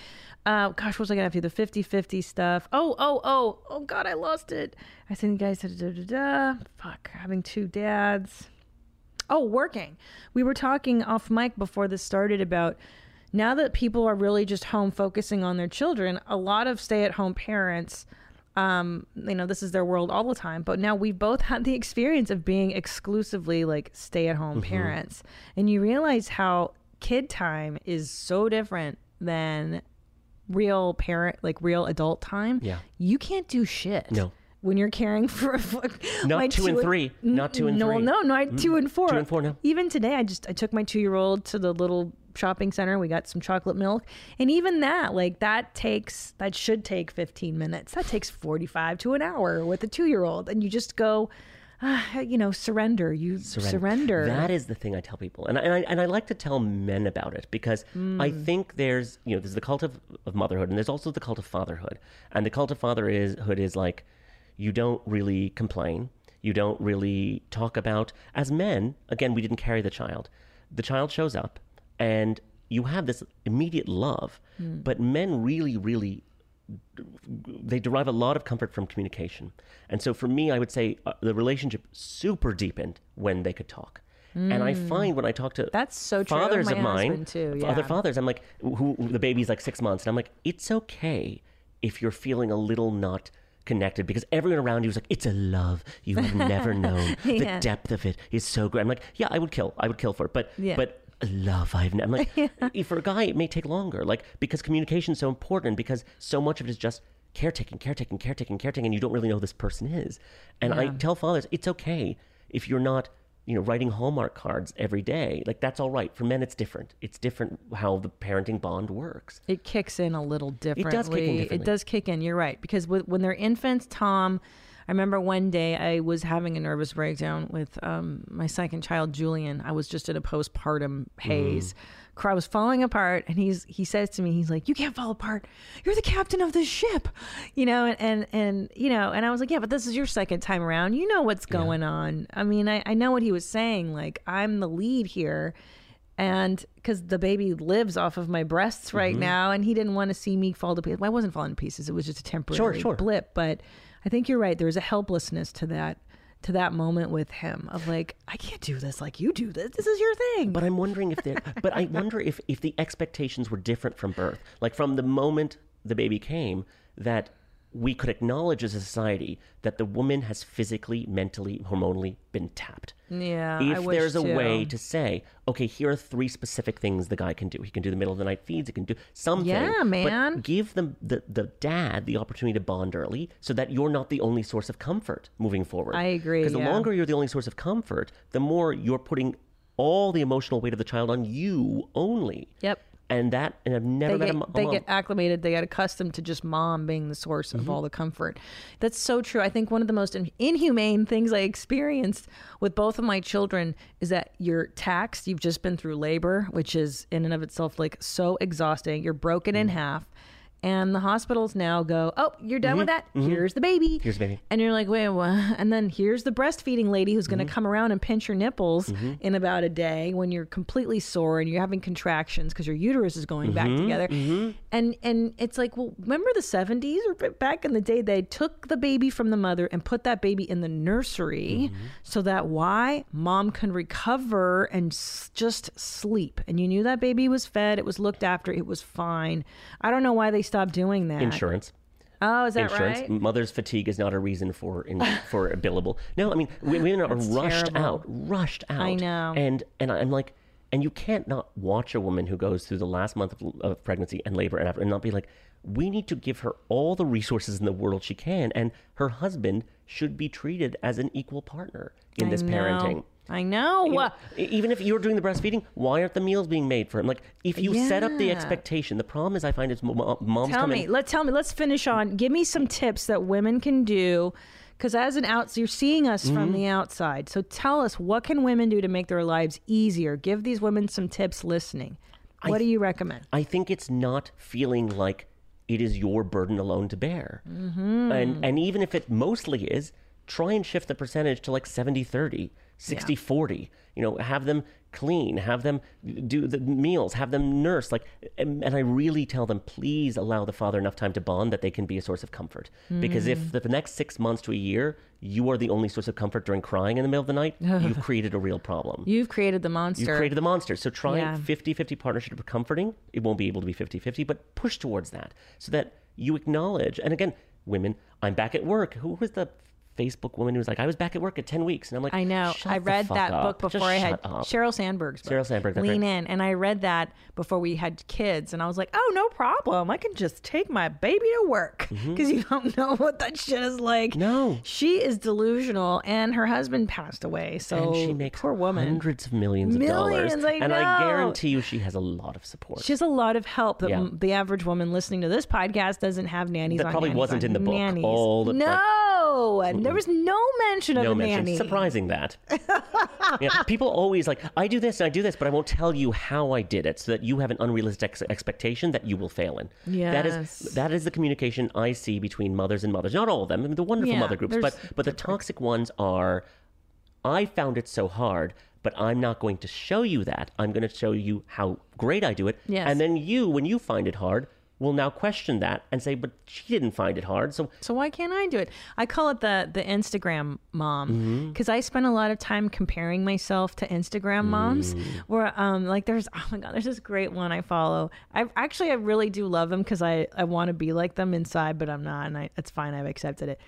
Uh, gosh, what was I going to have to do? The 50-50 stuff. Oh, oh, oh, oh, God, I lost it. I think you guys said da da da. Fuck, having two dads. Oh, working. We were talking off mic before this started about now that people are really just home focusing on their children, a lot of stay at home parents, um, you know, this is their world all the time. But now we've both had the experience of being exclusively like stay at home parents. And you realize how kid time is so different than real parent, like real adult time. Yeah. You can't do shit. No. When you're caring for a fuck- Not my two and three. Not two and no, three. No, not two and four. Two and four, no. Even today, I just I took my two year old to the little shopping center. We got some chocolate milk, and even that, like that takes that should take 15 minutes. That takes 45 to an hour with a two year old, and you just go, ah, you know, surrender. You surrender. That is the thing I tell people, and I, and I and I like to tell men about it because I Mm. think there's you know there's the cult of, of motherhood and there's also the cult of fatherhood, and the cult of fatherhood is like you don't really complain, you don't really talk about as men. Again, we didn't carry the child. The child shows up, and you have this immediate love, Mm. but men really, really they derive a lot of comfort from communication. And so for me, I would say uh, the relationship super deepened when they could talk. And I find when I talk to Mm. That's so true. fathers My of mine, too, f- other fathers, I'm like, who, who the baby's like six months, and I'm like, it's okay if you're feeling a little not connected because everyone around you is like, it's a love you have never known. Yeah. The depth of it is so great. I'm like, yeah, I would kill, I would kill for it, but Yeah. but love I've never. I'm like, for a guy, it may take longer, like because communication is so important because so much of it is just caretaking, caretaking, caretaking, caretaking, and you don't really know who this person is. And I tell fathers, it's okay if you're not, you know, writing Hallmark cards every day. Like that's all right. For men, it's different. It's different how the parenting bond works. It kicks in a little differently. It does kick in It does kick in. You're right because with, when they're infants, Tom. I remember one day I was having a nervous breakdown with um, my second child, Julian. I was just in a postpartum haze. I was falling apart, and he's he says to me, he's like, "You can't fall apart. You're the captain of this ship," you know. And and, and you know, and I was like, "Yeah, but this is your second time around. You know what's going on." I mean, I, I know what he was saying. Like, I'm the lead here and because the baby lives off of my breasts right Mm-hmm. now and he didn't want to see me fall to pieces i wasn't falling to pieces it was just a temporary sure. blip but i think you're right. There was a helplessness to that to that moment with him of like i can't do this. Like you do this. This is your thing. But I'm wondering if there. but I wonder if if the expectations were different from birth, like from the moment the baby came, that we could acknowledge as a society that the woman has physically, mentally, hormonally been tapped. yeah If I wish there's a too. way to say, okay, here are three specific things the guy can do. He can do the middle of the night feeds. He can do something. Yeah, man. But give them the the dad the opportunity to bond early, so that you're not the only source of comfort moving forward. I agree, Because the yeah. longer you're the only source of comfort, the more you're putting all the emotional weight of the child on you only. Yep. And that, and I've never they met get, a, mo- a they get acclimated they get accustomed to just mom being the source Mm-hmm. of all the comfort. That's so true. I think one of the most inhumane things i experienced with both of my children is that you're taxed you've just been through labor which is in and of itself like so exhausting. You're broken in Mm-hmm. half and the hospitals now go oh you're done with that here's the baby Mm-hmm. Here's the baby. and you're like wait what and then here's the breastfeeding lady who's Mm-hmm. going to come around and pinch your nipples in about a day when you're completely sore and you're having contractions because your uterus is going back Mm-hmm. together and and it's like well remember the 70s or back in the day they took the baby from the mother and put that baby in the nursery Mm-hmm. so that why mom can recover and s- just sleep and you knew that baby was fed it was looked after it was fine i don't know why they stopped doing that insurance. oh is that insurance. right Mother's fatigue is not a reason for in, for a billable. No, I mean women are rushed terrible. out, rushed out. I know. And and I'm like, and you can't not watch a woman who goes through the last month of, of pregnancy and labor and after, and not be like, we need to give her all the resources in the world she can, and her husband should be treated as an equal partner in I this know. parenting. I know You know, even if you're doing the breastfeeding, why aren't the meals being made for him? Like, if you set up the expectation, the problem is I find it's mo- mo- moms tell come me in. let tell me let's finish on give me some tips that women can do because as an outs you're seeing us from Mm-hmm. the outside so tell us what can women do to make their lives easier give these women some tips listening what do you recommend I think it's not feeling like it is your burden alone to bear. Mm-hmm. And and even if it mostly is, try and shift the percentage to like 70 30, 60 40. You know, have them clean, have them do the meals, have them nurse. Like, and, and I really tell them, please allow the father enough time to bond that they can be a source of comfort. Because Mm. if the, the next six months to a year, you are the only source of comfort during crying in the middle of the night, you've created a real problem. you've created the monster You've created the monster. So try Yeah. 50 50 partnership of comforting. It won't be able to be 50 50, but push towards that so that you acknowledge. And again, women, I'm back at work. Who was the Facebook woman who was like, I was back at work at 10 weeks? And I'm like, I know. "Shut I read that up. book Just before I had shut up." Sheryl Sandberg's book. Sheryl Sandberg, Lean right. in, and I read that before we had kids, and I was like, "Oh, no problem. I can just take my baby to work because you don't know what that shit is like." Mm-hmm. No. she is delusional, and her husband passed away. So and she makes poor woman. hundreds of millions of Millions, dollars. I and I guarantee you she has a lot of support. She has a lot of help that Yeah. m- the average woman listening to this podcast doesn't have nannies. That probably nannies wasn't in the book. Nannies. All the- no, there was no mention of no a mention. nanny. Surprising that. yeah, people always like, I do this and I do this, but I won't tell you how I did it so that you have an unrealistic ex- expectation that you will fail in. That Yes. is that is the communication I see between mothers and mothers. Not all of them. I mean, the wonderful Yeah, mother groups, but but the toxic ones are I found it so hard, but I'm not going to show you that. I'm going to show you how great I do it. Yes. And then you, when you find it hard, will now question that and say, but she didn't find it hard. So So why can't I do it? I call it the the Instagram mom Mm-hmm. because I spend a lot of time comparing myself to Instagram moms. Mm. Where um like there's oh my god there's this great one I follow. I actually I really do love them because I I want to be like them inside, but I'm not, and I it's fine. I've accepted it.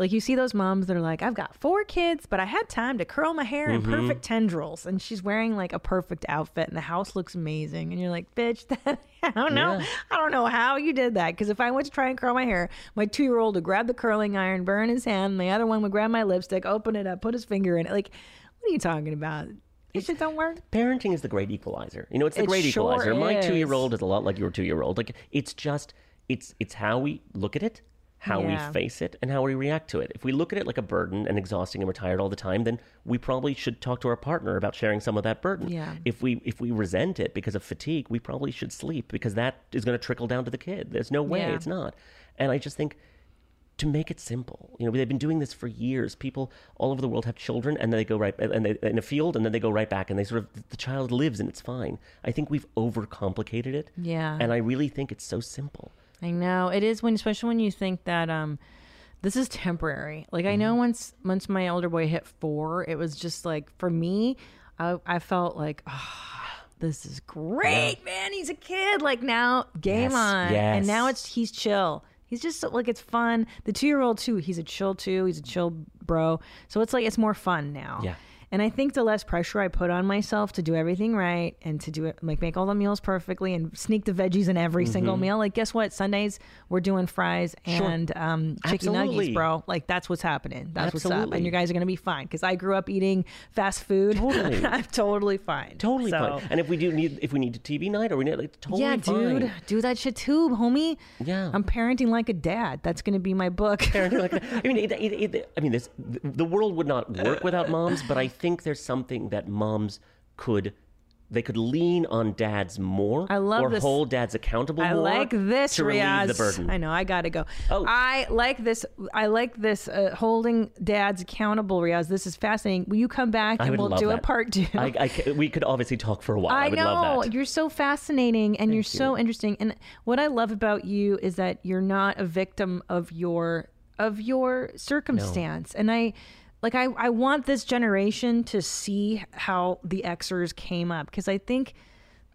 Like you see those moms that are like, I've got four kids, but I had time to curl my hair in Mm-hmm. perfect tendrils, and she's wearing like a perfect outfit, and the house looks amazing, and you're like, bitch, that I don't know, Yeah. I don't know how you did that, because if I went to try and curl my hair, my two year old would grab the curling iron, burn his hand, and the other one would grab my lipstick, open it up, put his finger in it, like, what are you talking about? It shit don't work. parenting is the great equalizer. You know, it's the It great sure equalizer. My two year old is a lot like your two year old. Like it's just it's it's how we look at it, how Yeah. we face it, and how we react to it. If we look at it like a burden and exhausting and we're tired all the time, then we probably should talk to our partner about sharing some of that burden. Yeah. If we if we resent it because of fatigue, we probably should sleep because that is going to trickle down to the kid. There's no way Yeah. it's not. And I just think to make it simple. You know, they've been doing this for years. People all over the world have children, and then they go right and they in a field, and then they go right back, and they sort of the child lives, and it's fine. I think we've overcomplicated it. Yeah. and I really think it's so simple. I know it is when, especially when you think that um, this is temporary. Like I Mm-hmm. know once once my older boy hit four, it was just like for me, I, I felt like, oh, this is great, man. He's a kid. Like now, game Yes, on, and now it's he's chill. He's just so- like it's fun. The two year old too. He's a chill too. He's a chill bro. So it's like it's more fun now. Yeah. And I think the less pressure I put on myself to do everything right and to do it, like make all the meals perfectly and sneak the veggies in every single meal. Like, guess what? Sundays we're doing fries Mm-hmm. Sure. and um, chicken Absolutely. nuggets, bro. Like, that's what's happening. That's what's up. And you guys are gonna be fine because I grew up eating fast food. Totally. I'm totally fine. Totally So- fine. And if we do need if we need a TV night or we need like totally yeah, fine. dude, do that shit too, homie. Yeah. I'm parenting like a dad. That's gonna be my book. Parenting like that. I mean, it, it, it, I mean, this the world would not work without moms, but I think there's something that moms could. They could lean on dads more, I love or this. hold dads accountable I more like this, to relieve Riaz. the burden. I know. I gotta go. Oh. I like this. I like this uh, holding dads accountable, Riaz. This is fascinating. Will you come back I and we'll do a part two? I, I we could obviously talk for a while. I, I would know love that. you're so fascinating and you're so interesting. And what I love about you is that you're not a victim of your of your circumstance. And I like I I want this generation to see how the Xers came up because I think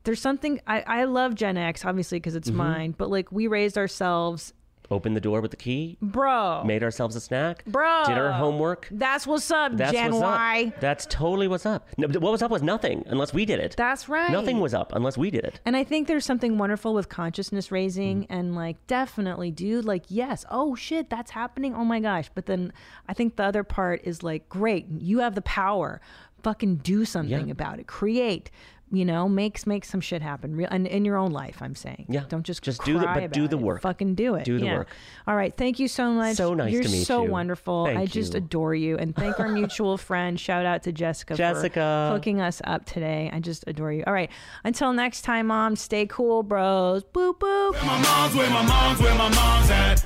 there's something I I love Gen X obviously because Mm-hmm. it's mine, but like we raised ourselves, Opened the door with the key, bro. made ourselves a snack, Bro. did our homework. That's what's up, That's Gen what's Y. up. That's totally what's up. No, what was up was nothing unless we did it. That's right. Nothing was up unless we did it. And I think there's something wonderful with consciousness raising Mm-hmm. and like definitely, dude, like, yes, oh shit, that's happening. Oh my gosh. But then I think the other part is like, great, you have the power. Fucking do something Yeah. about it. Create, you know, makes make some shit happen. Real and in your own life, I'm saying. Yeah. Don't just Just do the- but do about the it. work. Fucking do it. Do the Yeah. work. All right. Thank you so much. So nice You're to meet so you. wonderful. Thank I just you. adore you. And thank our mutual friend. Shout out to Jessica. Jessica. For hooking us up today. I just adore you. All right. Until next time, mom, stay cool, bros. Boop, boop. Where my mom's, where my mom's, where my mom's at.